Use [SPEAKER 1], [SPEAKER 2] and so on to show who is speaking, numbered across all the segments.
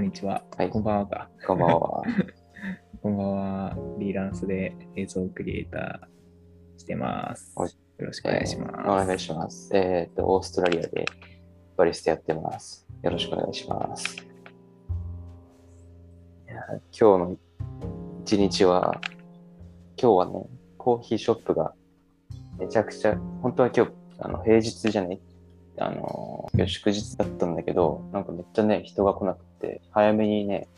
[SPEAKER 1] こんにちは。
[SPEAKER 2] はい
[SPEAKER 1] こんばんはか。
[SPEAKER 2] こんばんは。
[SPEAKER 1] こんばんは。フリーランスで映像クリエイターしてます。
[SPEAKER 2] はい
[SPEAKER 1] よろしくお願いします。
[SPEAKER 2] えーお願いします。えっ、と、オーストラリアでバリスタやってます。よろしくお願いします。今日の一日は、今日はね、コーヒーショップがめちゃくちゃ、本当は今日、あの平日じゃない、あの、今日祝日だったんだけど、なんかめっちゃね、人が来なくて、早めにね、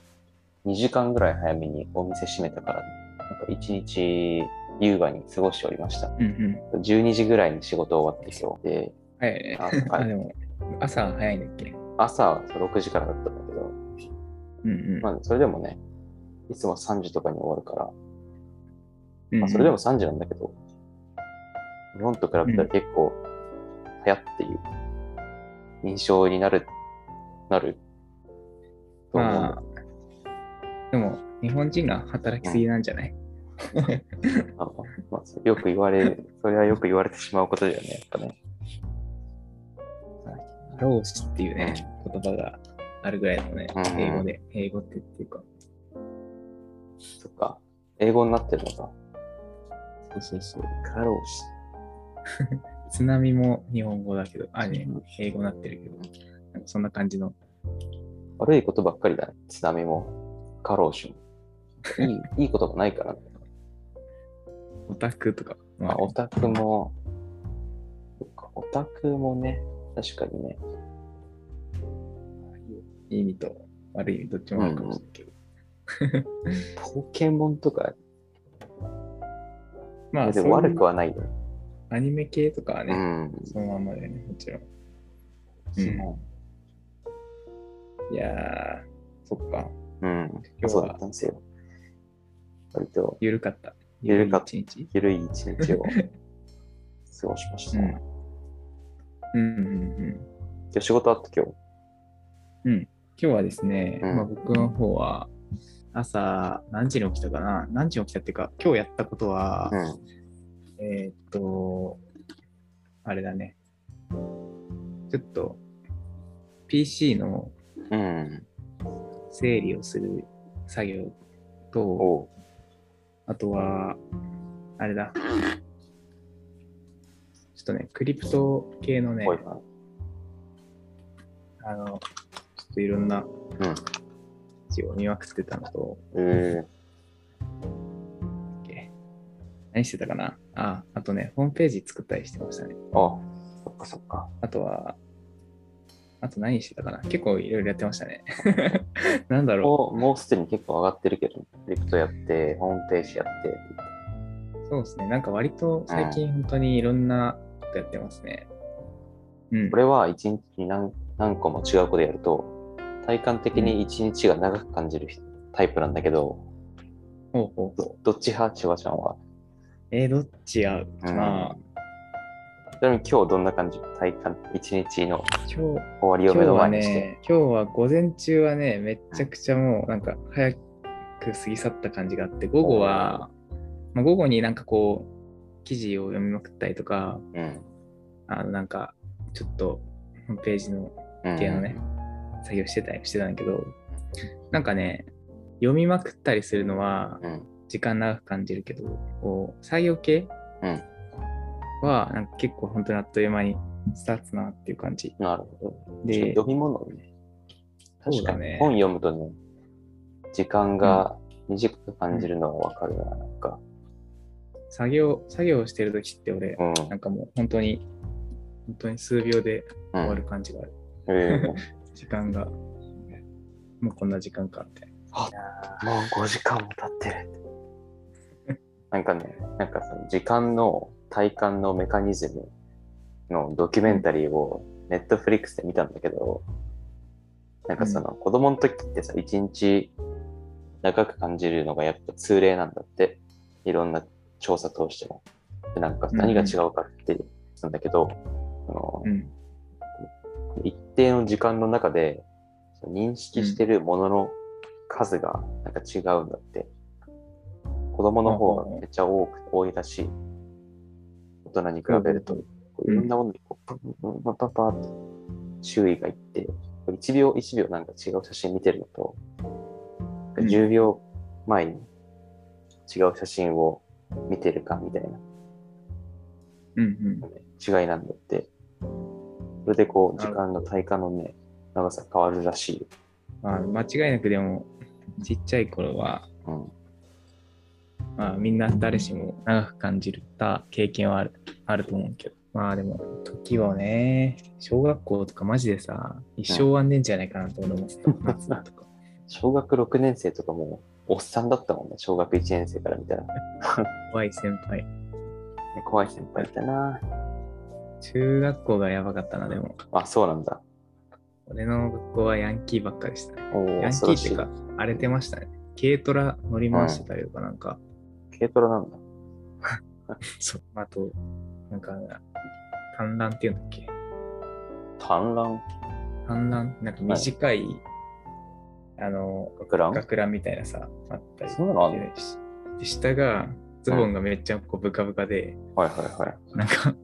[SPEAKER 2] 2時間ぐらい早めにお店閉めたから、なんか一日優雅に過ごしておりました。
[SPEAKER 1] うんうん。
[SPEAKER 2] 12時ぐらいに仕事終わって今日で、
[SPEAKER 1] 早いね。
[SPEAKER 2] あ
[SPEAKER 1] あ、
[SPEAKER 2] はい
[SPEAKER 1] でも、朝早いんだっけ？
[SPEAKER 2] 朝はそう6時からだったんだけど、
[SPEAKER 1] うんうん。
[SPEAKER 2] まあそれでもね、いつも3時とかに終わるから、
[SPEAKER 1] うんうん
[SPEAKER 2] まあそれでも3時なんだけど、日本と比べたら結構早っていう印象になる、なる？と思う
[SPEAKER 1] まあ、でも、日本人が働きすぎなんじゃない、
[SPEAKER 2] あまあ、よく言われ、それはよく言われてしまうことだよね、やっぱね。
[SPEAKER 1] 労使っていうね、言葉があるぐらいのね、
[SPEAKER 2] うん
[SPEAKER 1] 英語で、英語ってっていうか、
[SPEAKER 2] そっか。英語になってるのか。
[SPEAKER 1] そうそうそう。
[SPEAKER 2] 過労死。
[SPEAKER 1] 津波も日本語だけど、あ、ね、英語になってるけど、なんかそんな感じの、
[SPEAKER 2] 悪いことばっかりだね。津波も、過労死も。いい、いいことがないからね。
[SPEAKER 1] オタクとか、ま
[SPEAKER 2] まあ、オタクも、オタクもね、確かにね、
[SPEAKER 1] いい意味と悪い意味どっちもあるかもしれないけど。
[SPEAKER 2] ポケモンとか、
[SPEAKER 1] まあ、
[SPEAKER 2] でも悪くはないよ。
[SPEAKER 1] アニメ系とかはね、
[SPEAKER 2] うん。
[SPEAKER 1] そのまんまだよね、もちろん。
[SPEAKER 2] そ
[SPEAKER 1] いやー、そっか、
[SPEAKER 2] う。うん。
[SPEAKER 1] 今日は
[SPEAKER 2] そうだったんですよ。割と、
[SPEAKER 1] ゆるかった。
[SPEAKER 2] ゆるかった
[SPEAKER 1] 一日。
[SPEAKER 2] ゆるい一日を 過ごしました。
[SPEAKER 1] うん
[SPEAKER 2] 今
[SPEAKER 1] うんうん
[SPEAKER 2] 日仕事あった今日。
[SPEAKER 1] うん。今日はですね、
[SPEAKER 2] うん
[SPEAKER 1] まあ、僕の方は、朝何時に起きたかな？何時に起きたっていうか、今日やったことは、
[SPEAKER 2] うん。
[SPEAKER 1] えーっと、あれだね。ちょっと、PC の
[SPEAKER 2] うん。
[SPEAKER 1] 整理をする作業と、
[SPEAKER 2] おう。
[SPEAKER 1] あとは、あれだ。ちょっとね、クリプト系のね、あの、ちょっといろんな
[SPEAKER 2] うん
[SPEAKER 1] 記事を見まくってたのと、
[SPEAKER 2] い。え
[SPEAKER 1] え何してたかな？あ、あとね、ホームページ作ったりしてましたね。
[SPEAKER 2] ー、あ、そっかそっか。
[SPEAKER 1] あとは、あと何してたかな結構いろいろやってましたね。なんだろ
[SPEAKER 2] もう、もうすでに結構上がってるけど、クリプトやって、ホームページやって、
[SPEAKER 1] う。そうですね。なんか割と最近本当にいろんなことやってますね。うん
[SPEAKER 2] こ。れは一日に何何個も違うことやると、体感的に一日が長く感じるタイプなんだけど、
[SPEAKER 1] ほうほうほう。
[SPEAKER 2] どどっち派？千葉ちゃんは。
[SPEAKER 1] えー、どっち合うかな、
[SPEAKER 2] ちなみに今日どんな感じ？体感、一日の
[SPEAKER 1] 今日、
[SPEAKER 2] 終わりを目の
[SPEAKER 1] 今日は
[SPEAKER 2] 前にして。
[SPEAKER 1] ね、今日は午前中はね、めっちゃくちゃもうなんか早く過ぎ去った感じがあって、午後は、まあ、午後になんかこう、記事を読みまくったりとか、
[SPEAKER 2] うん。
[SPEAKER 1] あのなんかちょっとホームページの
[SPEAKER 2] うん
[SPEAKER 1] 系のね、作業してたりしてたんだけど、なんかね、読みまくったりするのは
[SPEAKER 2] うん。
[SPEAKER 1] 時間長く感じるけど、こう作業系
[SPEAKER 2] うん
[SPEAKER 1] はなんか結構本当にあっという間にスタートなっていう感じ。
[SPEAKER 2] なるほど。
[SPEAKER 1] で
[SPEAKER 2] 読み物をね。確かに、
[SPEAKER 1] ね
[SPEAKER 2] 本読むとね、時間が短く感じるのはわかるな、なんか。
[SPEAKER 1] 作業、作業してる時って俺、
[SPEAKER 2] うん。
[SPEAKER 1] なんかもう本当に、本当に数秒で
[SPEAKER 2] うん
[SPEAKER 1] 終わる感じがある。
[SPEAKER 2] えー
[SPEAKER 1] 時間が、もうこんな時間かみたいな。
[SPEAKER 2] あもう5時間も経ってる。なんかね、なんかその時間の体感のメカニズムのドキュメンタリーをネットフリックスで見たんだけど、なんかその子供の時ってさ、一日長く感じるのがやっぱ通例なんだって。いろんな調査通しても。で、なんか何が違うかって言ったんだけど、その
[SPEAKER 1] うん。
[SPEAKER 2] 一定の時間の中で認識してるものの数がなんか違うんだって。子供の方がめっちゃ多く多いらしい。大人に比べると、いろんなものにこうパンパンパンパンパンと注意がいって、1秒1秒なんか違う写真見てるのと、
[SPEAKER 1] うん
[SPEAKER 2] 10秒前に違う写真を見てるかみたいな
[SPEAKER 1] うんうん。
[SPEAKER 2] 違いなんだって。それでこう、時間の体感のね、長さ変わるらしい
[SPEAKER 1] あ、間違いなくでも、ちっちゃい頃は、
[SPEAKER 2] うん。
[SPEAKER 1] まあ、みんな誰しも長く感じた経験はあるあると思うけど。まあでも、時はね、小学校とかマジでさ、一生終わんねえんじゃないかなと思ってた。夏とか。
[SPEAKER 2] 小学6年生とかもう、おっさんだったもんね、小学1年生から見たら。
[SPEAKER 1] 怖い先輩。
[SPEAKER 2] 怖い先輩いたな
[SPEAKER 1] 中学校がやばかったな、でも。
[SPEAKER 2] あ、そうなんだ。
[SPEAKER 1] 俺の学校はヤンキーばっかでしたね。ヤンキーっていうか、荒れてましたね。軽トラ乗り回してたりとか、なんか、
[SPEAKER 2] 軽トラなんだ。
[SPEAKER 1] そう。あと、なんか、単乱っていうんだっけ？
[SPEAKER 2] 単乱？
[SPEAKER 1] 単乱？なんか短い、あの、
[SPEAKER 2] 学ラン？
[SPEAKER 1] 学ランみたいなさ、あったり
[SPEAKER 2] そんなの
[SPEAKER 1] でで下が、ズボンがめっちゃこうブカブカで、
[SPEAKER 2] はいはいはい。
[SPEAKER 1] なんか、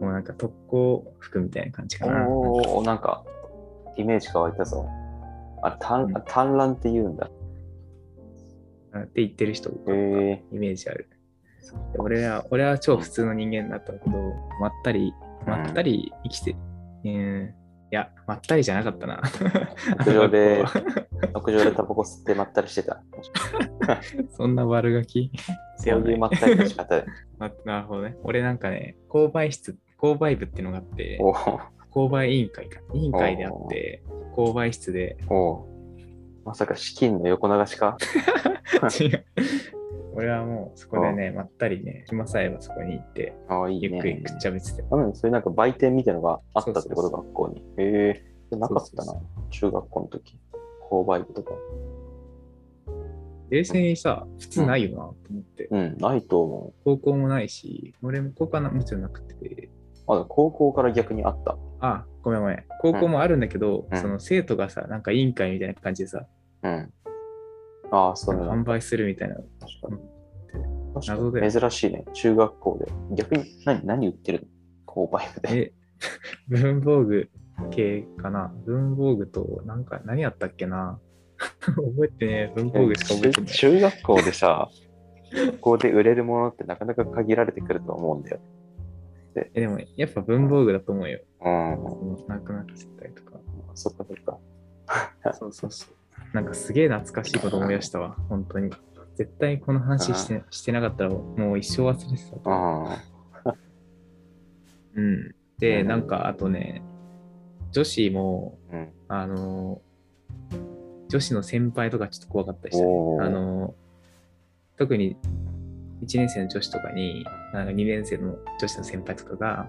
[SPEAKER 1] もうなんか特攻服みたいな感じかな。
[SPEAKER 2] おお、なんか、イメージが湧いたぞ。あ、単単乱って言うんだ。
[SPEAKER 1] って言ってる人が
[SPEAKER 2] へえ
[SPEAKER 1] イメージある。で俺は、俺は超普通の人間だったけど、まったり、まったり生きて、うん、いや、まったりじゃなかったな。
[SPEAKER 2] 屋上で 屋上でタバコ吸ってまったりしてた。
[SPEAKER 1] そんな悪ガキ
[SPEAKER 2] そういうまったりの仕方で。
[SPEAKER 1] まなるほどね。俺なんかね、購買室、購買部っていうのがあって、
[SPEAKER 2] お
[SPEAKER 1] 購買委員会か。委員会であって、購買室で、
[SPEAKER 2] まさか資金の横流しか？
[SPEAKER 1] 違う。俺はもうそこでね、まったりね、暇さえばそこに行って、
[SPEAKER 2] ああ、いいね。
[SPEAKER 1] ゆっくりくっちゃべってて。
[SPEAKER 2] うん、そういうなんか売店みたいなのがあったってこと、学校に。へえそれなかったな。中学校の時。購買部とか。
[SPEAKER 1] 冷静にさ、普通ないよなと思って。
[SPEAKER 2] うん、ないと思
[SPEAKER 1] 高校もないし、俺も高校はもちろんなくて、
[SPEAKER 2] う。あ、高校から逆にあった。
[SPEAKER 1] あ、ごめんごめん。高校もあるんだけど、
[SPEAKER 2] うん
[SPEAKER 1] その生徒がさ、なんか委員会みたいな感じでさ、
[SPEAKER 2] うん。ああ、そう。
[SPEAKER 1] 販売するみたいな。
[SPEAKER 2] 確かに。
[SPEAKER 1] 謎
[SPEAKER 2] 珍しいね。中学校で。逆に何、何売ってるの？購買部で。
[SPEAKER 1] え、文房具系かな文房具と、なんか何やったっけな覚えてねえ、文房具しか覚えてない。
[SPEAKER 2] 中学校でさ、学校で売れるものってなかなか限られてくると思うんだよ。
[SPEAKER 1] えでも、やっぱ文房具だと思うよ。
[SPEAKER 2] うん。
[SPEAKER 1] なくなってたりとか。
[SPEAKER 2] そっかそっか。
[SPEAKER 1] そうそうそう。なんかすげえ懐かしいこと思い出したわ、本当に。絶対この話してしてなかったらもう一生忘れてた。
[SPEAKER 2] あ
[SPEAKER 1] うん。で、
[SPEAKER 2] うん
[SPEAKER 1] なんかあとね、女子も、
[SPEAKER 2] あ。うん。
[SPEAKER 1] あの、女子の先輩とかちょっと怖かったりした、ねあの、特に1年生の女子とかに、なんか2年生の女子の先輩とかが、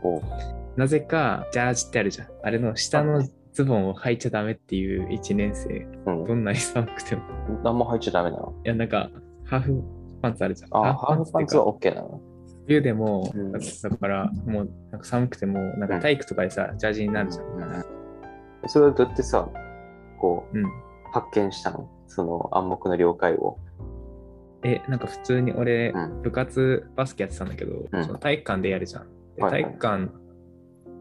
[SPEAKER 1] なぜかジャージってあるじゃん。あれの下のズボンを履いちゃダメっていう1年生。
[SPEAKER 2] うん。
[SPEAKER 1] どんなに寒くても。
[SPEAKER 2] 何も入っちゃダメなの？
[SPEAKER 1] いや、なんか、ハーフパンツあるじゃん。
[SPEAKER 2] あ、ハーフパンツは OK
[SPEAKER 1] か
[SPEAKER 2] なの？
[SPEAKER 1] 冬でも、
[SPEAKER 2] うん
[SPEAKER 1] だから、もう、なんか寒くても、なんか体育とかでさ、ジャージになるじゃん。
[SPEAKER 2] うんそれはどうやってさ、こう、
[SPEAKER 1] うん。
[SPEAKER 2] 発見したの？その暗黙の了解を。
[SPEAKER 1] え、なんか普通に俺、
[SPEAKER 2] うん。
[SPEAKER 1] 部活バスケやってたんだけど、
[SPEAKER 2] うん。
[SPEAKER 1] その体育館でやるじゃん。体育館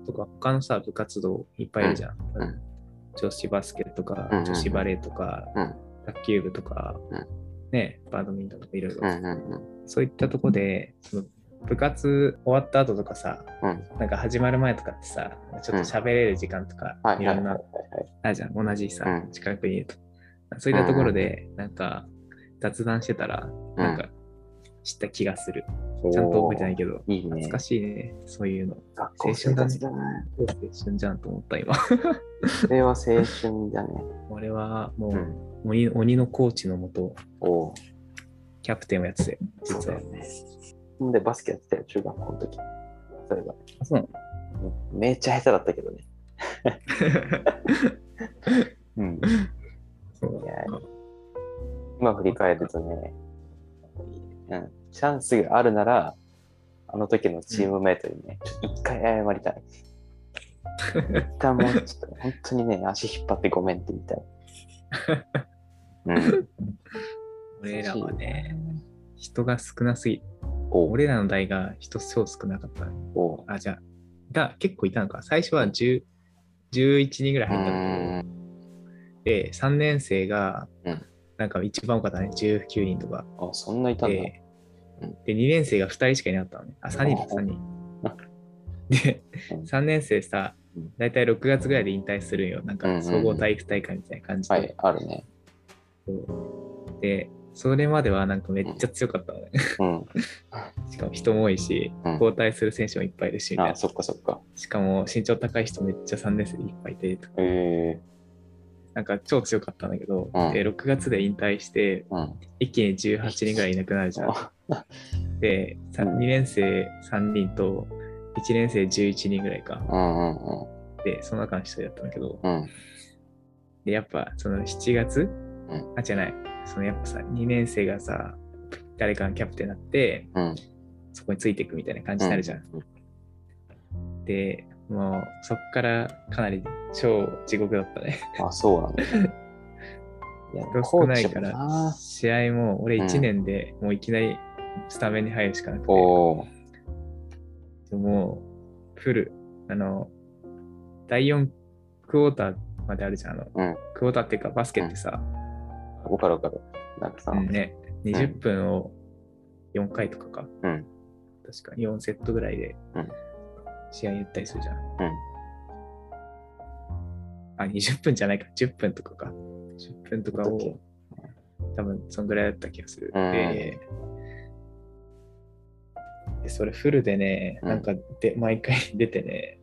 [SPEAKER 1] とか他のさ、部活動いっぱいいるじゃん。
[SPEAKER 2] うん。うん。
[SPEAKER 1] 女子バスケとか、女子バレーとか、
[SPEAKER 2] うん。
[SPEAKER 1] 卓球部とか、
[SPEAKER 2] うん。
[SPEAKER 1] ね、バドミントンとかいろいろ。そういったとこで、その部活終わった後とかさ。なんか始まる前とかってさ、ちょっと喋れる時間とか、
[SPEAKER 2] はい
[SPEAKER 1] ろんな、あるじゃん、同じさ、
[SPEAKER 2] うん。
[SPEAKER 1] 近くにいると。そういったところで、なんか、雑談してたら、なんか、知った気がする。ちゃんと覚えてないけど、
[SPEAKER 2] いいね
[SPEAKER 1] 懐か。しいね、そういうの。
[SPEAKER 2] 学校生活だね。
[SPEAKER 1] 青春じゃんと思った、今。
[SPEAKER 2] それは青春だね。
[SPEAKER 1] 俺はもう、
[SPEAKER 2] うん。
[SPEAKER 1] 鬼鬼のコーチのもと、キャプテンをやってて、実は。
[SPEAKER 2] ね。んで、バスケやってたよ、中学校の時。そういえば。
[SPEAKER 1] あそうなの？
[SPEAKER 2] めっちゃ下手だったけどね。うん。
[SPEAKER 1] そう
[SPEAKER 2] いや今振り返るとね、うん、チャンスがあるなら、あの時のチームメイトにね、ちょっと一回謝りたい。一旦もうちょっと、本当にね、足引っ張ってごめんって言いたい。うん。
[SPEAKER 1] 俺らはね、人が少なすぎ、俺らの代が人超少なかった。あ、じゃあ、が結構いたのか。最初は10 11人ぐらい入ったで、3年生が
[SPEAKER 2] うん、
[SPEAKER 1] なんか一番多かったね、19人とか。
[SPEAKER 2] あ、そんないたんだ。
[SPEAKER 1] で
[SPEAKER 2] うん、
[SPEAKER 1] で、2年生が2人しかいなかったのね。あ、3人だ、
[SPEAKER 2] あ
[SPEAKER 1] 3人
[SPEAKER 2] あ。
[SPEAKER 1] で、
[SPEAKER 2] うん
[SPEAKER 1] 3年生さ
[SPEAKER 2] うん、
[SPEAKER 1] だいたい6月ぐらいで引退するんよ。なん
[SPEAKER 2] うんうんうん
[SPEAKER 1] か総合体育大会みたいな感じで。
[SPEAKER 2] はい、あるね。
[SPEAKER 1] で、それまではなんかめっちゃ強かったのね。
[SPEAKER 2] うん。
[SPEAKER 1] しかも人も多いし、
[SPEAKER 2] うん
[SPEAKER 1] 交代する選手もいっぱいいるし、
[SPEAKER 2] あ、そっかそっか。
[SPEAKER 1] しかも身長高い人めっちゃ3年生でいっぱいいて、
[SPEAKER 2] え
[SPEAKER 1] なんか超強かったんだけど、
[SPEAKER 2] うん
[SPEAKER 1] で6月で引退して、
[SPEAKER 2] ー、うん。
[SPEAKER 1] 一気に18人ぐらいいなくなるじゃん。
[SPEAKER 2] あ
[SPEAKER 1] で、さ2年生3人と1年生11人ぐらいか。
[SPEAKER 2] うんうんうん。
[SPEAKER 1] で、その中の一人だったんだけど、
[SPEAKER 2] うん。
[SPEAKER 1] で、やっぱその7月、
[SPEAKER 2] ん
[SPEAKER 1] あ、じゃない、そのやっぱさ、2年生がさ、誰かがキャプテンになって、
[SPEAKER 2] うん。
[SPEAKER 1] そこについていくみたいな感じになるじゃん。で、もうそっからかなり超地獄だったね。
[SPEAKER 2] あ、そうなんだ。いや
[SPEAKER 1] 人少ないから
[SPEAKER 2] な、
[SPEAKER 1] 試合も俺
[SPEAKER 2] うん
[SPEAKER 1] 1年でもういきなりスタメンに入るしかなくて、
[SPEAKER 2] おー
[SPEAKER 1] でもうフル、あの、第4クォーターまであるじゃん。あの、
[SPEAKER 2] うん
[SPEAKER 1] クォーターっていうかバスケってさ、
[SPEAKER 2] わかるわかる。なんかさ、
[SPEAKER 1] うんね、20分を4回とかか。
[SPEAKER 2] うん
[SPEAKER 1] 確か4セットぐらいで
[SPEAKER 2] うん
[SPEAKER 1] 試合やったりするじゃん。
[SPEAKER 2] うん
[SPEAKER 1] あ、20分じゃないか、10分とかか。10分とかを多分そんぐらいだった気がする。
[SPEAKER 2] うん
[SPEAKER 1] で、でそれフルでね、
[SPEAKER 2] うん
[SPEAKER 1] なんかで毎回出てね、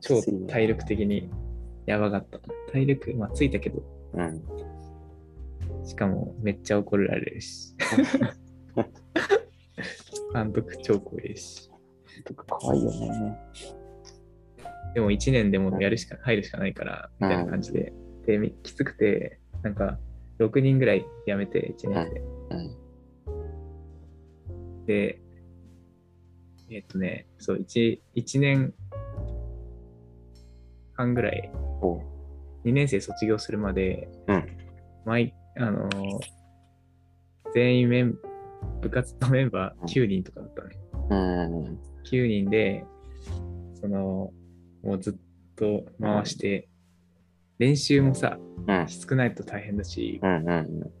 [SPEAKER 1] 超体力的にやばかった。体力、まあついたけど、
[SPEAKER 2] うん。
[SPEAKER 1] しかもめっちゃ怒られるし。監督超怖いし。
[SPEAKER 2] とか怖いよね。
[SPEAKER 1] でも1年でもやるしか、入るしかないから、みたいな感じで。で、みきつくて、なんか6人ぐらい辞めて、1年生。
[SPEAKER 2] うん。
[SPEAKER 1] で、えっとね、そう、1, 1年半ぐらい、
[SPEAKER 2] おう
[SPEAKER 1] 2年生卒業するまで、
[SPEAKER 2] うん
[SPEAKER 1] 毎、あのー全員メン、部活のメンバー9人とかだったね。
[SPEAKER 2] うん。
[SPEAKER 1] 9人で、その、もうずっと回して、練習もさ、
[SPEAKER 2] うん。
[SPEAKER 1] 少ないと大変だし、
[SPEAKER 2] うん。うん。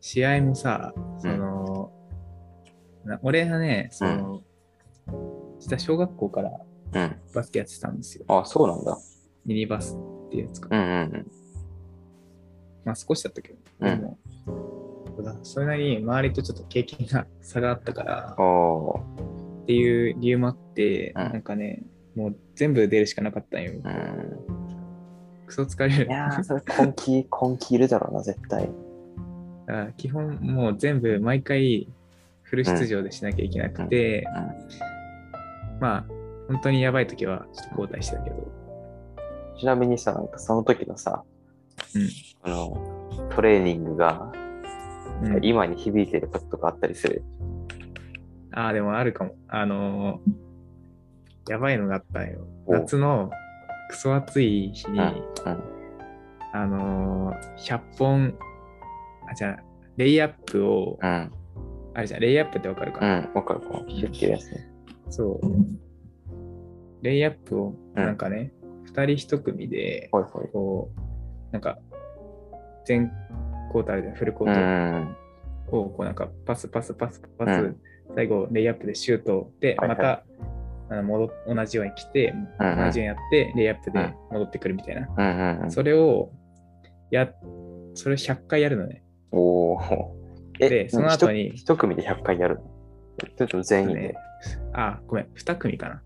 [SPEAKER 1] 試合もさ、その、な俺はね、その、実は小学校から
[SPEAKER 2] うん。
[SPEAKER 1] バスケやってたんですよ。
[SPEAKER 2] あ、そうなんだ。
[SPEAKER 1] ミニバスっていうやつか。
[SPEAKER 2] うん。うん。
[SPEAKER 1] まあ少しだったけど、
[SPEAKER 2] うん
[SPEAKER 1] でも、それなりに周りとちょっと経験が差があったからっていう理由もあって、
[SPEAKER 2] うん
[SPEAKER 1] なんかね、もう全部出るしかなかったんよ。
[SPEAKER 2] うん。
[SPEAKER 1] クソ疲れる。
[SPEAKER 2] いやー、それ根気、根気いるだろうな、絶対。
[SPEAKER 1] だから基本もう全部毎回フル出場でしなきゃいけなくて、まあ本当にやばい時はちょっと交代してたけど、
[SPEAKER 2] ちなみにさ、なんかその時のさ、
[SPEAKER 1] うん
[SPEAKER 2] あの、トレーニングが
[SPEAKER 1] うん
[SPEAKER 2] 今に響いてることとかあったりする？
[SPEAKER 1] ああ、でもあるかも。あのーやばいのがあったんよ。
[SPEAKER 2] お
[SPEAKER 1] 夏のクソ暑い日に、
[SPEAKER 2] うん。うん。
[SPEAKER 1] あのー100本、あ、じゃあ、レイアップを、
[SPEAKER 2] うん。
[SPEAKER 1] あれじゃん、レイアップってわかるか？な、
[SPEAKER 2] うん。わかるかも。ヒュッていうやつね。
[SPEAKER 1] そう。レイアップを、
[SPEAKER 2] うん
[SPEAKER 1] なんかね、二人一組で、
[SPEAKER 2] ほいほい。
[SPEAKER 1] こう、なんか、全コートあるじゃん、フルコ
[SPEAKER 2] う
[SPEAKER 1] ー
[SPEAKER 2] ん。
[SPEAKER 1] トを、こうなんか、パスパスパスパス、
[SPEAKER 2] うん
[SPEAKER 1] 最後、レイアップでシュートで、
[SPEAKER 2] はいはい
[SPEAKER 1] また、あの戻同じように来て、同じようにやって、レイアップで戻ってくるみたいな。それを、や、それを100回やるのね。
[SPEAKER 2] おお。え、
[SPEAKER 1] でその後に
[SPEAKER 2] 一一組で100回やるの？ちょっと全員で
[SPEAKER 1] ね。あ、ごめん、2組かな。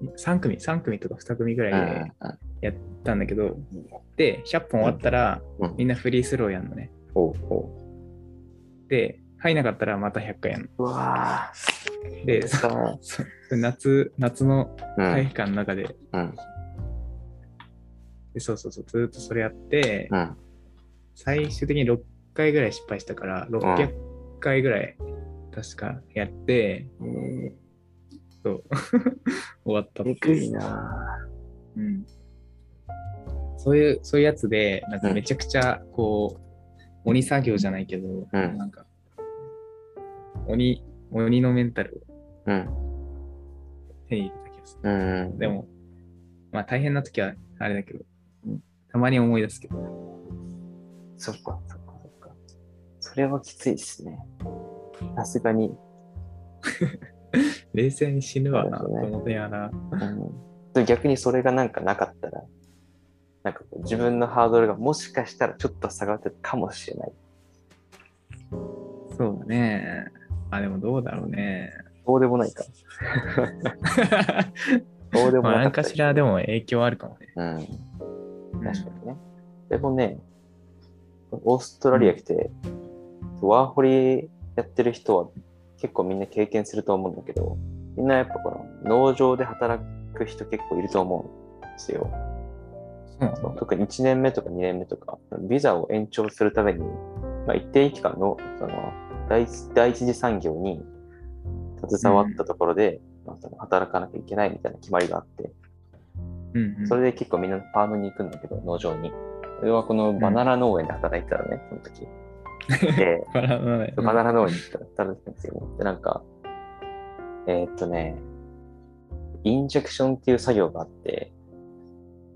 [SPEAKER 2] うん。
[SPEAKER 1] 3組、3組とか2組ぐらいで
[SPEAKER 2] うん。
[SPEAKER 1] やったんだけど、で、100本終わったら、
[SPEAKER 2] うん。
[SPEAKER 1] みんなフリースローやんのね。で、入んなかったらまた100回や。
[SPEAKER 2] うわ
[SPEAKER 1] で、夏、夏の
[SPEAKER 2] うん。
[SPEAKER 1] 体育館の中で、
[SPEAKER 2] うん。
[SPEAKER 1] でそうそうそう、ずーっとそれやって、
[SPEAKER 2] うん。
[SPEAKER 1] 最終的に6回ぐらい失敗したから、600回ぐらい確かやって、
[SPEAKER 2] え
[SPEAKER 1] そう、終わったっ
[SPEAKER 2] ー、え
[SPEAKER 1] ていう
[SPEAKER 2] ぐいな
[SPEAKER 1] うん。そういう、そういうやつで、なんかめちゃくちゃ、こう、鬼作業じゃないけど、
[SPEAKER 2] うん
[SPEAKER 1] なんか、鬼、鬼のメンタルを。手に入れた気がす
[SPEAKER 2] うん。
[SPEAKER 1] る。でも、まあ大変な時はあれだけど、たまに思い出すけど。
[SPEAKER 2] そっか、そっか、そっか。それはきついですね。さすがに。
[SPEAKER 1] 冷静に死ぬわな、
[SPEAKER 2] ね
[SPEAKER 1] と思ってやな。
[SPEAKER 2] うんで逆にそれがなんかなかったら、なんか自分のハードルがもしかしたらちょっと下がってたかもしれない。
[SPEAKER 1] そうだね。あ、でもどうだろうね。
[SPEAKER 2] そうでもないか。そうでも
[SPEAKER 1] まあ、
[SPEAKER 2] なかった
[SPEAKER 1] 何かしらでも影響あるかもね。
[SPEAKER 2] うん。
[SPEAKER 1] うん
[SPEAKER 2] 確かにね。でもね、オーストラリア来て、ワーホリやってる人は結構みんな経験すると思うんだけど、みんなやっぱこの農場で働く人結構いると思うんですよ。う特に1年目とか2年目とか、ビザを延長するために、まあ、一定期間のその第一第一次産業に携わったところで、まあ、その働かなきゃいけないみたいな決まりがあって、
[SPEAKER 1] うんうん、
[SPEAKER 2] それで結構みんなファームに行くんだけど、農場に。俺はこのバナナ農園で働いてたらね、その時。で、
[SPEAKER 1] バナナね
[SPEAKER 2] バナナ農園に働いてたんですよ。で、なんか、えーっとね、インジェクションっていう作業があって、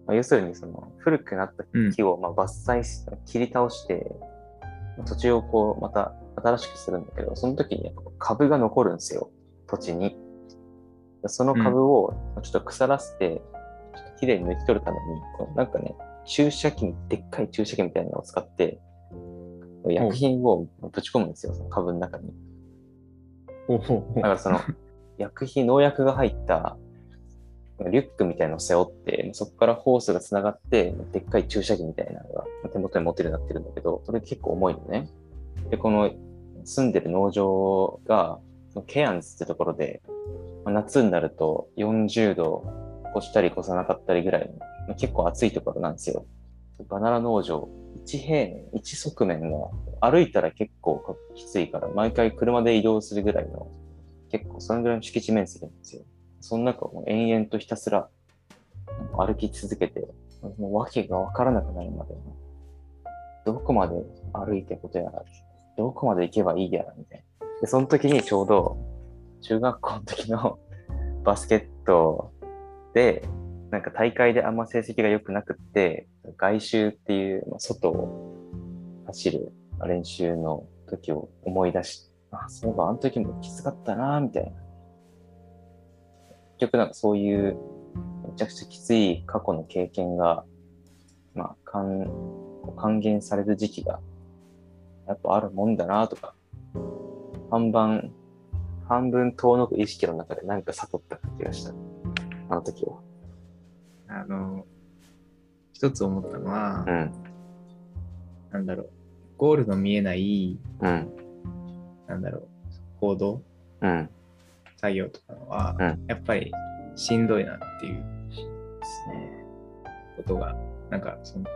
[SPEAKER 2] まあ、要するにその古くなった木をまあ伐採し、切り倒して、土地をこうまた新しくするんだけど、その時に株が残るんですよ、土地に。その株をちょっと腐らせて、ちょっときれいに抜き取るために、こうなんかね、注射器に、でっかい注射器みたいなのを使って、薬品をぶち込むんですよ、その株の中に。だからその、薬品、農薬が入ったリュックみたいなのを背負って、そこからホースがつながって、でっかい注射器みたいなのが手元に持ってるようになってるんだけど、それ結構重いのね。で、この住んでる農場が、ケアンズってところで、ま夏になると40度越したり越さなかったりぐらいの、ま結構暑いところなんですよ。バナナ農場、1平面、1側面が歩いたら結構きついから、毎回車で移動するぐらいの、結構そのぐらいの敷地面積なんですよ。その中をも延々とひたすら歩き続けて、もう訳がわからなくなるまで、どこまで歩いてことやら、どこまで行けばいいやら、みたいな。で、その時にちょうど、中学校の時の バスケットで、なんか大会であんま成績が良くなくって、外周っていう、まあ外を走る練習の時を思い出し、あ、そういえばあの時もきつかったな、みたいな。結局なんかそういうめちゃくちゃきつい過去の経験が、まあ、還還元される時期がやっぱあるもんだなとか、半分、半分遠のく意識の中でなんか悟った気がした。あの時は。
[SPEAKER 1] あの、一つ思ったのは、
[SPEAKER 2] うん。
[SPEAKER 1] なんだろう、ゴールの見えない、
[SPEAKER 2] うん。
[SPEAKER 1] なんだろう、行動、
[SPEAKER 2] うん。
[SPEAKER 1] 作業とかのは、
[SPEAKER 2] うん
[SPEAKER 1] やっぱりしんどいなっていう
[SPEAKER 2] ですね。
[SPEAKER 1] ことが、なんかその、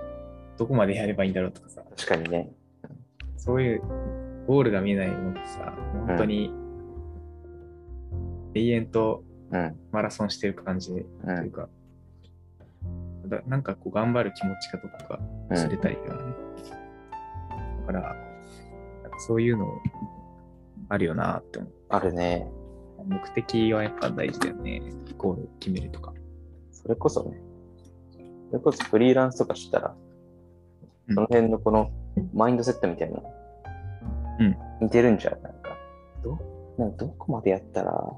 [SPEAKER 1] どこまでやればいいんだろうとかさ、
[SPEAKER 2] 確かにね。
[SPEAKER 1] そういうゴールが見えないものってさ、本当に永遠と
[SPEAKER 2] うん。
[SPEAKER 1] マラソンしてる感じ。というんか、だなんかこう頑張る気持ちがどこか忘れたりだよね。だから、そういうのあるよなって思う。
[SPEAKER 2] あるね。
[SPEAKER 1] 目的はやっぱ大事だよね。ゴールを決めるとか。
[SPEAKER 2] それこそね。それこそフリーランスとかしたら、
[SPEAKER 1] うん
[SPEAKER 2] その辺のこのマインドセットみたいなの、
[SPEAKER 1] うん
[SPEAKER 2] 似てるんじゃん。なんか、ど、なんかどこまでやったら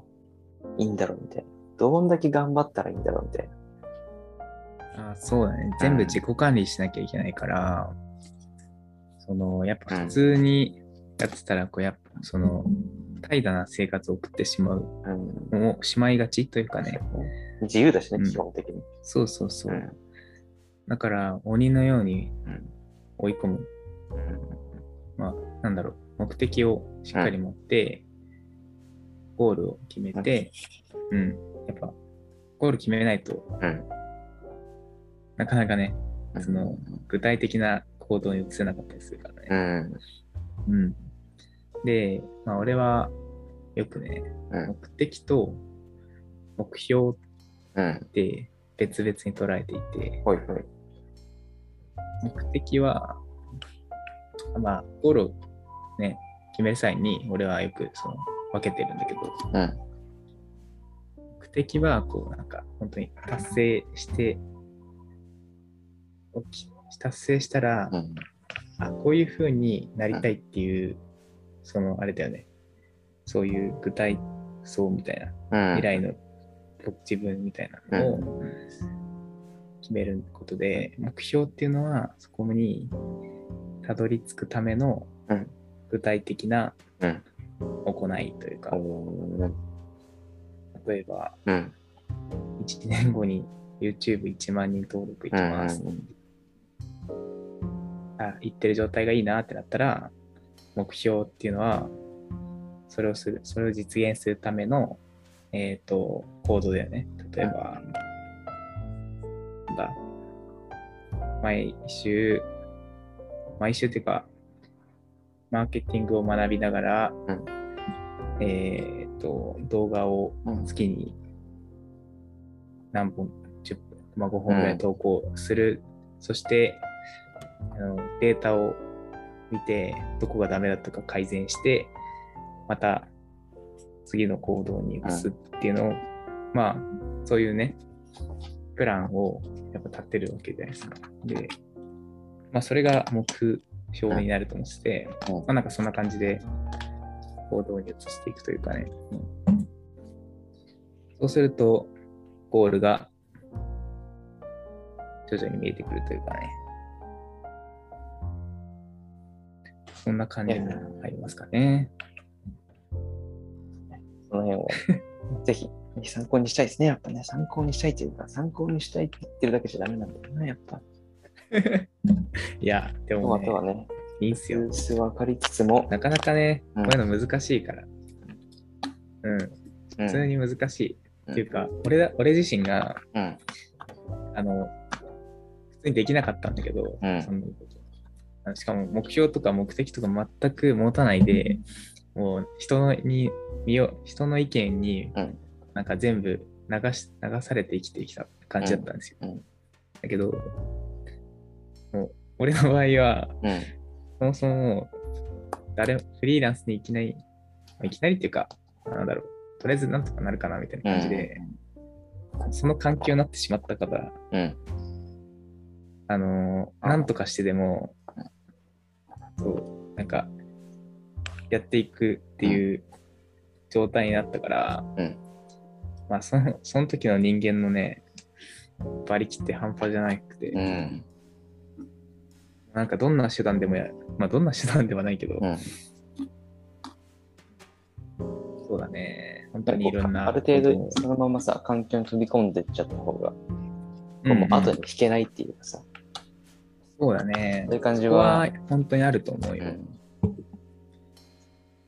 [SPEAKER 2] いいんだろうみたいな。どんだけ頑張ったらいいんだろうみたいな。
[SPEAKER 1] あそうだね。全部自己管理しなきゃいけないから、その、やっぱ普通にやってたら、こう、やっぱ、その、怠惰な生活を送ってしまう、
[SPEAKER 2] うん。
[SPEAKER 1] もうしまいがちというかね。
[SPEAKER 2] 自由だしね、
[SPEAKER 1] うん
[SPEAKER 2] 基本的に。
[SPEAKER 1] そうそうそう。
[SPEAKER 2] ん。
[SPEAKER 1] だから、鬼のように
[SPEAKER 2] うん。
[SPEAKER 1] 追い込む。まあ、なんだろう、目的をしっかり持って、ゴールを決めて、うん、やっぱ、ゴール決めないと
[SPEAKER 2] うん。
[SPEAKER 1] なかなかね、
[SPEAKER 2] うん。
[SPEAKER 1] その具体的な行動に移せなかったりするから
[SPEAKER 2] う
[SPEAKER 1] ね。
[SPEAKER 2] ん。
[SPEAKER 1] うん。で、まあ、俺はよくね、
[SPEAKER 2] うん。
[SPEAKER 1] 目的と目標
[SPEAKER 2] うん。
[SPEAKER 1] って別々に捉えていて。目的は、まあ、ゴールをね、決める際に、俺はよくその分けてるんだけど、
[SPEAKER 2] うん。
[SPEAKER 1] 目的は、こう、なんか、本当に達成して達成したら、
[SPEAKER 2] うん。
[SPEAKER 1] あ、こういう風になりたいっていう、その、あれだよね。そういう具体像みたいな、
[SPEAKER 2] うん。
[SPEAKER 1] 未来の僕自分みたいなのを決めることで、目標っていうのは、そこにたどり着くための
[SPEAKER 2] うん
[SPEAKER 1] 具体的な
[SPEAKER 2] うん
[SPEAKER 1] 行いというか、
[SPEAKER 2] うん。
[SPEAKER 1] 例えば、
[SPEAKER 2] うん。
[SPEAKER 1] 1年後に YouTube1 万人登録いきます。あ、言ってる状態がいいなってなったら、目標っていうのは、それをする、それを実現するための、えっ、と、行動だよね。例えば、なんだ、毎週、毎週っていうか、マーケティングを学びながら、
[SPEAKER 2] うん
[SPEAKER 1] えっ、と、動画を
[SPEAKER 2] うん。
[SPEAKER 1] 月に何本、10分、まあ、5本ぐらい投稿する。そしてあの、データを見て、どこがダメだったか改善して、また次の行動に移すっていうのを、まあ、そういうね、プランをやっぱ立てるわけじゃないですか。で、まあ、それが目標になると思ってて、
[SPEAKER 2] うん
[SPEAKER 1] まあ、なんかそんな感じで行動に移していくというかね。そうすると、ゴールが徐々に見えてくるというかね。そんな感じに入りますかね。
[SPEAKER 2] その辺を、ぜひ、参考にしたいですね。やっぱね、参考にしたいというか、参考にしたいって言ってるだけじゃダメなんだよな、やっぱ。
[SPEAKER 1] いや、で
[SPEAKER 2] ト
[SPEAKER 1] もね
[SPEAKER 2] マトはね、
[SPEAKER 1] いいんすよ。
[SPEAKER 2] 数分かりつつも、
[SPEAKER 1] なかなかね、
[SPEAKER 2] うん
[SPEAKER 1] こういうの難しいから。うん、
[SPEAKER 2] うん
[SPEAKER 1] 普通に難しい。
[SPEAKER 2] うん
[SPEAKER 1] っていうか、俺だ俺自身が、
[SPEAKER 2] うん。
[SPEAKER 1] あの、普通にできなかったんだけど、
[SPEAKER 2] うん
[SPEAKER 1] そのしかも目標とか目的とか全く持たないで、もう人のに身を人の意見に
[SPEAKER 2] うん
[SPEAKER 1] なんか全部流し流されて生きてきた感じだったんですよ。だけど、俺の場合は、
[SPEAKER 2] うん。
[SPEAKER 1] そもそも誰もフリーランスにいきなり、まあいきなりっていうか、なんだろう、とりあえずなんとかなるかなみたいな感じで、その環境になってしまったから、
[SPEAKER 2] うん。
[SPEAKER 1] あのなんとかしてでも、そう、なんか、やっていくっていう状態になったから、
[SPEAKER 2] うん
[SPEAKER 1] まあ、その、その時の人間のね、馬力って半端じゃなくて、
[SPEAKER 2] うん。
[SPEAKER 1] なんかどんな手段でもや、まあ、どんな手段ではないけど、
[SPEAKER 2] うん。
[SPEAKER 1] そうだね、本当にいろんな
[SPEAKER 2] ある程度、そのままさ、環境に飛び込んでっちゃった方が、
[SPEAKER 1] うんうん
[SPEAKER 2] もう後に引けないっていうかさ、
[SPEAKER 1] そうだね
[SPEAKER 2] そう。いう感じ
[SPEAKER 1] は
[SPEAKER 2] は、
[SPEAKER 1] 本当にあると思うよ。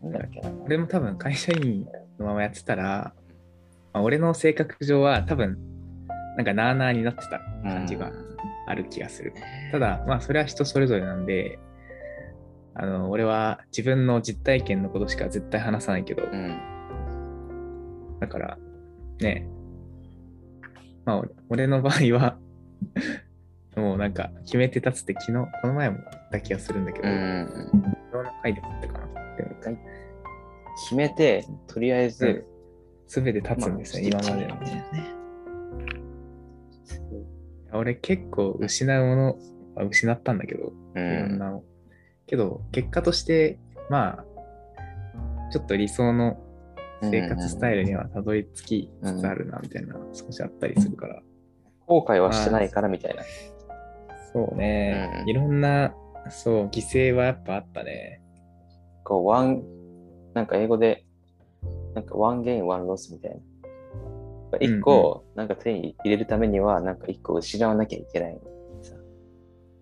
[SPEAKER 2] うん。なんだっけな。
[SPEAKER 1] 俺も多分会社員のままやってたら、まあ、俺の性格上は多分、なんかなあなあになってた感じがある気がする。ただ、まあそれは人それぞれなんで、あの、俺は自分の実体験のことしか絶対話さないけど、
[SPEAKER 2] うん。
[SPEAKER 1] だから、ね、まあ俺俺の場合は、もうなんか決めて立つって昨日、この前も言った気がするんだけど、
[SPEAKER 2] うん。
[SPEAKER 1] 昨日の回でも言ったかな。でも
[SPEAKER 2] 決めて、とりあえず、
[SPEAKER 1] すべて立つんですよ、
[SPEAKER 2] まあ
[SPEAKER 1] 今までの。俺結構失うものは失ったんだけど、
[SPEAKER 2] う
[SPEAKER 1] いろん
[SPEAKER 2] ん。
[SPEAKER 1] なの。けど、結果として、まあ、ちょっと理想の生活スタイルにはたどり着きつつあるな、みたいな、少しあったりするから。
[SPEAKER 2] 後悔はしてないからみたいな。
[SPEAKER 1] そうね、
[SPEAKER 2] うん
[SPEAKER 1] いろんな、そう、犠牲はやっぱあったね。
[SPEAKER 2] こう、 one、なんか英語で、なんか one gain、one loss みたいな。一個、なんか手に入れるためには、なんか一個失わなきゃいけない。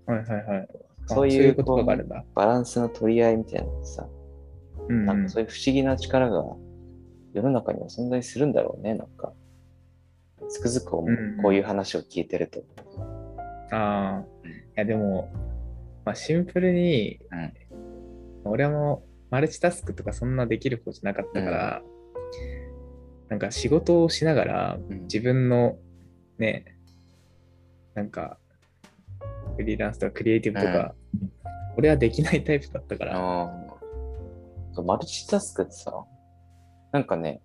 [SPEAKER 1] はいはいはい。あ
[SPEAKER 2] そういう
[SPEAKER 1] 言葉があるんだ。
[SPEAKER 2] バランスの取り合いみたいなのさ、
[SPEAKER 1] うん、うん
[SPEAKER 2] なんか。そういう不思議な力が世の中には存在するんだろうね、なんか。つくづく思う、
[SPEAKER 1] うん
[SPEAKER 2] こういう話を聞いてると。
[SPEAKER 1] ああ、いやでも、まあ、シンプルに、俺もマルチタスクとかそんなできる方じゃなかったから、なんか仕事をしながら
[SPEAKER 2] うん。
[SPEAKER 1] 自分のね、なんかフリーランスとかクリエイティブとか、俺はできないタイプだったから、
[SPEAKER 2] マルチタスクってさ、なんかね、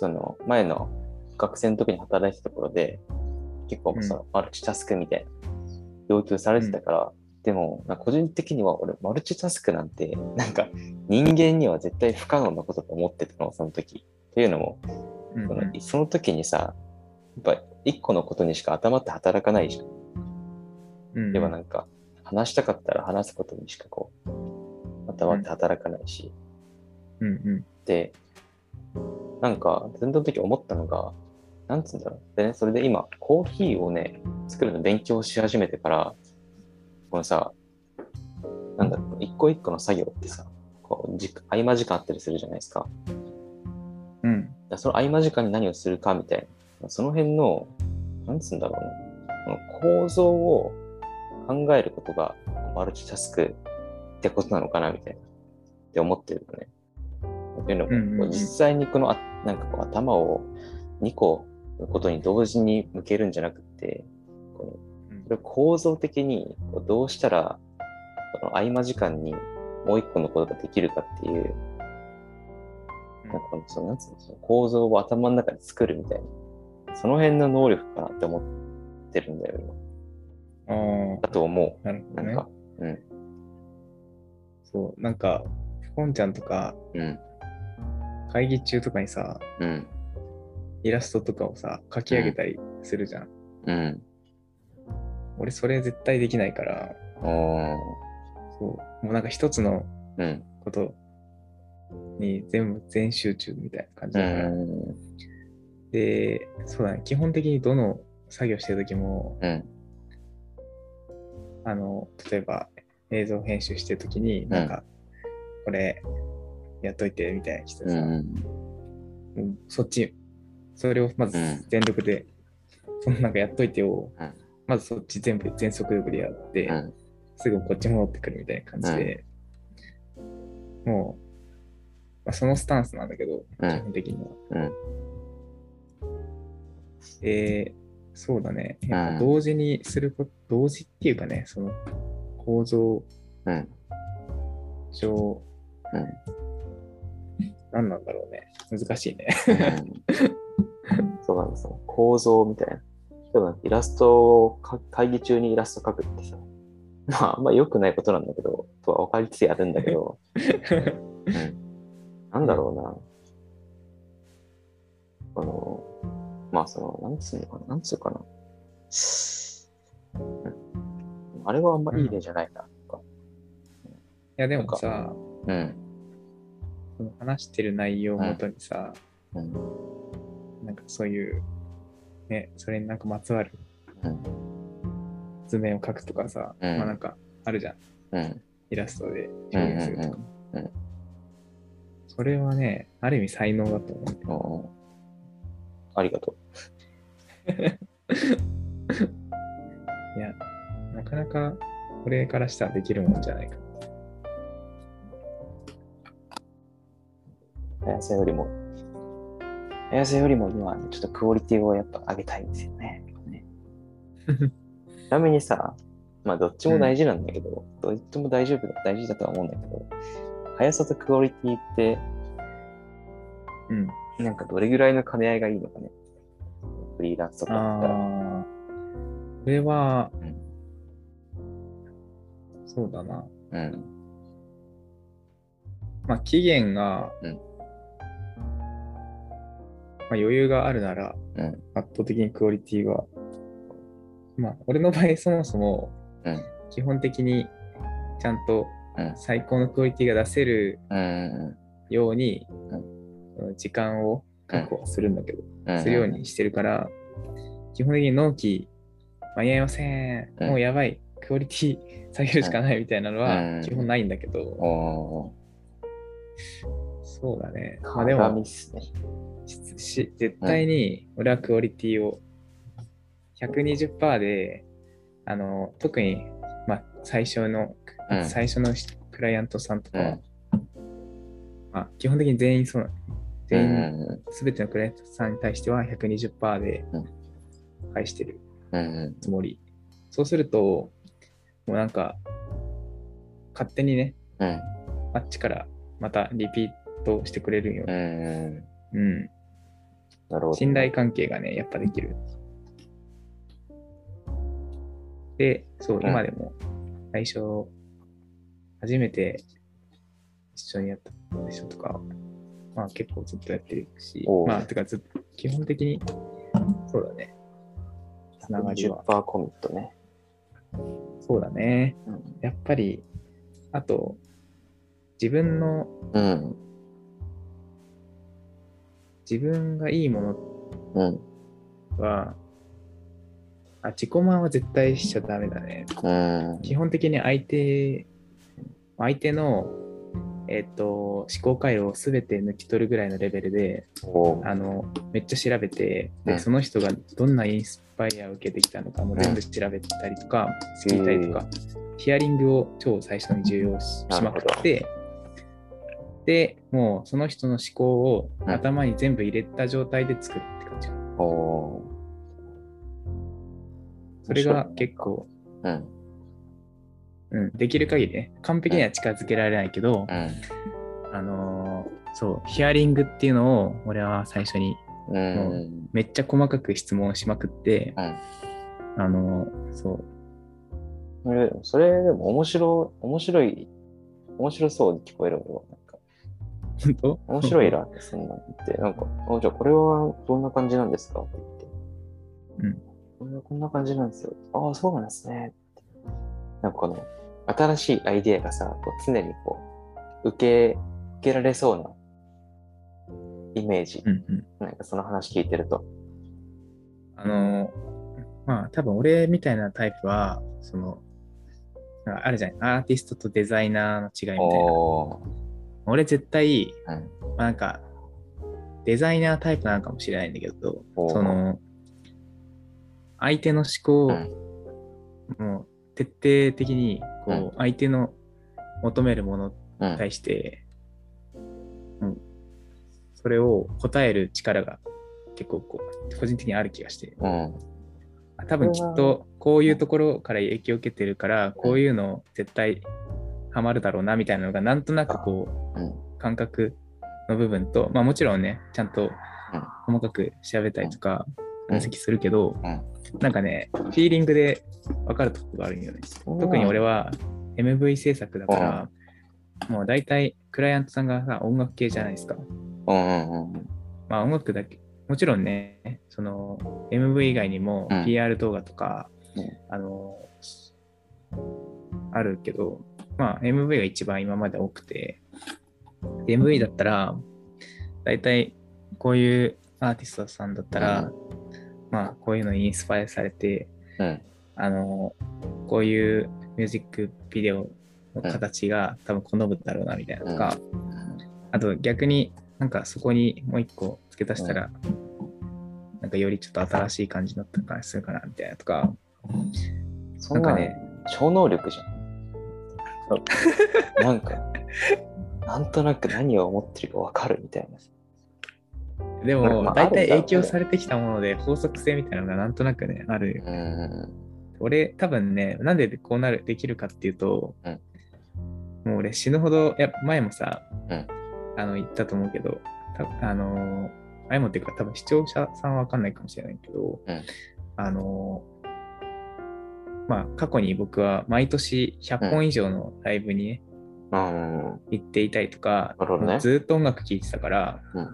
[SPEAKER 2] その前の学生の時に働いてたところで、結構さ、マルチタスクみたいな要求されてたから、でも、個人的には俺、マルチタスクなんて、なんか人間には絶対不可能なことと思ってたの、その時。っていうのも、
[SPEAKER 1] うん
[SPEAKER 2] そのその時にさ、やっぱ一個のことにしか頭って働かないじゃん。
[SPEAKER 1] うん
[SPEAKER 2] でもなんか、話したかったら話すことにしかこう、頭って働かないし。
[SPEAKER 1] うんうん
[SPEAKER 2] で、なんか、その時思ったのが、なんつうんだろう。でね、それで今、コーヒーをね、作るの勉強し始めてから、このさ、なんだろう、一個一個の作業ってさ、こうじ合間時間あったりするじゃないですか。その合間時間に何をするかみたいな、その辺の、なんつうんだろうな、この構造を考えることがマルチタスクってことなのかなみたいな、って思ってるのね。っていうのも、実際にこのあなんかこう頭を2個のことに同時に向けるんじゃなくて、こ
[SPEAKER 1] うん。
[SPEAKER 2] うそれを構造的にこうどうしたらその合間時間にもう一個のことができるかっていう、
[SPEAKER 1] うん
[SPEAKER 2] なんかそのなんつうのその構造を頭の中で作るみたいな、その辺の能力かなって思ってるんだよ、今。
[SPEAKER 1] あ
[SPEAKER 2] だと思
[SPEAKER 1] あなる
[SPEAKER 2] う。
[SPEAKER 1] ほどね。
[SPEAKER 2] うん、
[SPEAKER 1] そうなんかポンちゃんとか
[SPEAKER 2] うん、
[SPEAKER 1] 会議中とかにさ
[SPEAKER 2] うん、
[SPEAKER 1] イラストとかをさ書き上げたりするじゃん、
[SPEAKER 2] うん。
[SPEAKER 1] 俺それ絶対できないからそう。もうなんか一つの
[SPEAKER 2] うん、
[SPEAKER 1] ことに全部全集中みたいな感じ
[SPEAKER 2] う
[SPEAKER 1] だから、
[SPEAKER 2] ん、
[SPEAKER 1] でそうだね。基本的にどの作業してる時も
[SPEAKER 2] うん、
[SPEAKER 1] あの例えば映像編集してる時になんか、これやっといてみたいな人さ、
[SPEAKER 2] うん、
[SPEAKER 1] うん。そっちそれをまず
[SPEAKER 2] うん。
[SPEAKER 1] 全力で、そのなんかやっといてを、
[SPEAKER 2] うん。
[SPEAKER 1] まずそっち全部全速力でやって、
[SPEAKER 2] うん、
[SPEAKER 1] すぐこっち戻ってくるみたいな感じで、もう、まあ、そのスタンスなんだけど、
[SPEAKER 2] うん
[SPEAKER 1] 基本的には。
[SPEAKER 2] うん、
[SPEAKER 1] で、そうだね。やっ
[SPEAKER 2] うん
[SPEAKER 1] ぱ同時にすること、同時っていうかね、その構造
[SPEAKER 2] うん、
[SPEAKER 1] 上、
[SPEAKER 2] うん。
[SPEAKER 1] 何なんだろうね。難しいね。
[SPEAKER 2] そうなんですよ。構造みたいな。イラストをか会議中にイラスト描くってさ、まああんま良くないことなんだけど、とは分かりつつやるんだけど、うん、なんだろうな。あの、まあその、なんつうのかな、なんつうかな。うん、あれはあんまいい例じゃないな。とか
[SPEAKER 1] いや、でもさ、
[SPEAKER 2] うん、
[SPEAKER 1] その話してる内容をもとにさ、
[SPEAKER 2] うん、
[SPEAKER 1] なんかそういう、ね、それになんかまつわる
[SPEAKER 2] うん、
[SPEAKER 1] 図面を描くとかさ、
[SPEAKER 2] うん
[SPEAKER 1] まあなんかあるじゃん。
[SPEAKER 2] うん、
[SPEAKER 1] イラストで表現するとか。
[SPEAKER 2] うんうんうん
[SPEAKER 1] それはね、ある意味才能だと思う。
[SPEAKER 2] うん。ありがと
[SPEAKER 1] いや、なかなかこれからしたらできるもんじゃないか。
[SPEAKER 2] う。速さよりも、速さよりも今ちょっとクオリティをやっぱ上げたいんですよね。ね ちなみにさ、まあどっちも大事なんだけど、どっちも大丈夫だ、大事だとは思うんだけど、速さとクオリティって、
[SPEAKER 1] うん。
[SPEAKER 2] なんかどれぐらいの兼ね合いがいいのかね。フリーランスとかだったら。
[SPEAKER 1] これは、
[SPEAKER 2] うん
[SPEAKER 1] そうだな。
[SPEAKER 2] うん。
[SPEAKER 1] まあ、期限が、
[SPEAKER 2] うん
[SPEAKER 1] まあ、余裕があるなら、
[SPEAKER 2] うん。
[SPEAKER 1] 圧倒的にクオリティは、まあ、俺の場合そもそも、
[SPEAKER 2] うん。
[SPEAKER 1] 基本的にちゃんと
[SPEAKER 2] うん
[SPEAKER 1] 最高のクオリティが出せる
[SPEAKER 2] うん。
[SPEAKER 1] ように、時間を確保するんだけど、
[SPEAKER 2] うん。
[SPEAKER 1] するようにしてるから、基本的に納期間に合いません、
[SPEAKER 2] うん
[SPEAKER 1] もうやばい、クオリティ 下げるしかないみたいなの
[SPEAKER 2] うん
[SPEAKER 1] は基本ないんだけど、
[SPEAKER 2] お
[SPEAKER 1] そうだね。
[SPEAKER 2] ー。
[SPEAKER 1] まあでも。しし絶対に俺はクオリティを120%で、あの、特に、まあ、最初の、
[SPEAKER 2] うん
[SPEAKER 1] 最初のクライアントさんとかは、
[SPEAKER 2] うん
[SPEAKER 1] まあ、基本的に全員そうなの。全員、
[SPEAKER 2] うん。
[SPEAKER 1] すべてのクライアントさんに対しては120%で
[SPEAKER 2] うん
[SPEAKER 1] 返してる
[SPEAKER 2] うん。
[SPEAKER 1] つもり。そうすると、もうなんか、勝手にね、
[SPEAKER 2] うん。
[SPEAKER 1] あっちからまたリピートしてくれるんよ。
[SPEAKER 2] うん。
[SPEAKER 1] うん。
[SPEAKER 2] なるほど。
[SPEAKER 1] 信頼関係がね、やっぱできる。で、そう、
[SPEAKER 2] うん
[SPEAKER 1] 今でも最初、初めて一緒にやった人とか、まあ結構ずっとやってるしまあ、てかず基本的に、そうだね。つながりは。
[SPEAKER 2] 10%コミットね。
[SPEAKER 1] そうだね。
[SPEAKER 2] うん。
[SPEAKER 1] やっぱり、あと、自分の、
[SPEAKER 2] うん。
[SPEAKER 1] 自分がいいもの
[SPEAKER 2] うん。
[SPEAKER 1] は、あ、自己満は絶対しちゃダメだね。
[SPEAKER 2] うん。
[SPEAKER 1] 基本的に相手、相手の、えっ、と、思考回路をすべて抜き取るぐらいのレベルで、
[SPEAKER 2] お
[SPEAKER 1] あの、めっちゃ調べて、で、
[SPEAKER 2] うん。
[SPEAKER 1] その人がどんなインスパイアを受けてきたのかも全部調べたりとか、聞いたりとか、ヒアリングを超最初に重要視しまくって、で、もうその人の思考を
[SPEAKER 2] うん。
[SPEAKER 1] 頭に全部入れた状態で作るって感じそれが結構、
[SPEAKER 2] うん。
[SPEAKER 1] うん、できる限りね、完璧には近づけられないけど、
[SPEAKER 2] うん。
[SPEAKER 1] あのーそう、ヒアリングっていうのを俺は最初に
[SPEAKER 2] うん。
[SPEAKER 1] めっちゃ細かく質問しまくって、
[SPEAKER 2] うん。
[SPEAKER 1] あのーそう、
[SPEAKER 2] それ、それでも面白い、面白い、面白そうに聞こえるわ。なんか
[SPEAKER 1] 本当？
[SPEAKER 2] 面白いなって、そんなん言って、なんか、あじゃあこれはどんな感じなんですかって言って。
[SPEAKER 1] うん。
[SPEAKER 2] これはこんな感じなんですよ。ああ、そうなんですね。なんかこの、新しいアイデアがさ、こう常にこう、受け、受けられそうなイメージ。
[SPEAKER 1] うんうん。
[SPEAKER 2] なんかその話聞いてると。
[SPEAKER 1] あのーまあ多分俺みたいなタイプは、その、あるじゃん。アーティストとデザイナーの違いみたいな。俺絶対、
[SPEAKER 2] うん。
[SPEAKER 1] まあなんか、デザイナータイプなのかもしれないんだけど、その、相手の思考を、
[SPEAKER 2] うん。
[SPEAKER 1] もう徹底的に、こう、
[SPEAKER 2] うん。
[SPEAKER 1] 相手の求めるもの
[SPEAKER 2] うん。
[SPEAKER 1] に対して、うん、それを答える力が結構こう、個人的にある気がして、
[SPEAKER 2] うん。
[SPEAKER 1] あ多分きっとこういうところから影響を受けてるから、こういうの絶対ハマるだろうなみたいなのがなんとなくこう、
[SPEAKER 2] うん。
[SPEAKER 1] 感覚の部分と、まあもちろんね、ちゃんと細かく調べたりとか
[SPEAKER 2] うん
[SPEAKER 1] 分析するけど、
[SPEAKER 2] うん。
[SPEAKER 1] なんかね、フィーリングで分かるところがあるんよね。特に俺は MV 制作だから、もう大体クライアントさんがさ、音楽系じゃないですか。まあ音楽だけ、もちろんね、その MV 以外にも
[SPEAKER 2] うん。
[SPEAKER 1] PR 動画とか、
[SPEAKER 2] うん。
[SPEAKER 1] あの、あるけど、まあ MV が一番今まで多くて、で MV だったら、大体こういうアーティストさんだったら、まあこういうのにインスパイアされて、
[SPEAKER 2] うん。
[SPEAKER 1] あの、こういうミュージックビデオの形が多分好むだろうなみたいなとか、あと逆になんかそこにもう一個付け足したら、なんかよりちょっと新しい感じになった感じするかなみたいなとか、
[SPEAKER 2] そんな
[SPEAKER 1] なんかね、
[SPEAKER 2] 超能力じゃん。なんか、なんとなく何を思ってるかわかるみたいな。
[SPEAKER 1] で
[SPEAKER 2] ま
[SPEAKER 1] も大体影響されてきたもので法則性みたいなのがなんとなくね、ある。
[SPEAKER 2] うん。
[SPEAKER 1] 俺多分ね、なんでこうなる、できるかっていうと、
[SPEAKER 2] うん。
[SPEAKER 1] もう俺死ぬほど、いや、前もさ、
[SPEAKER 2] うん。
[SPEAKER 1] あの、言ったと思うけど、たあの、前もっていうか多分視聴者さんはわかんないかもしれないけど、
[SPEAKER 2] うん。
[SPEAKER 1] あの、まあ、過去に僕は毎年100本以上のライブにね、
[SPEAKER 2] うん。
[SPEAKER 1] 行っていたりとか、ずっと音楽聴いてたから、
[SPEAKER 2] うん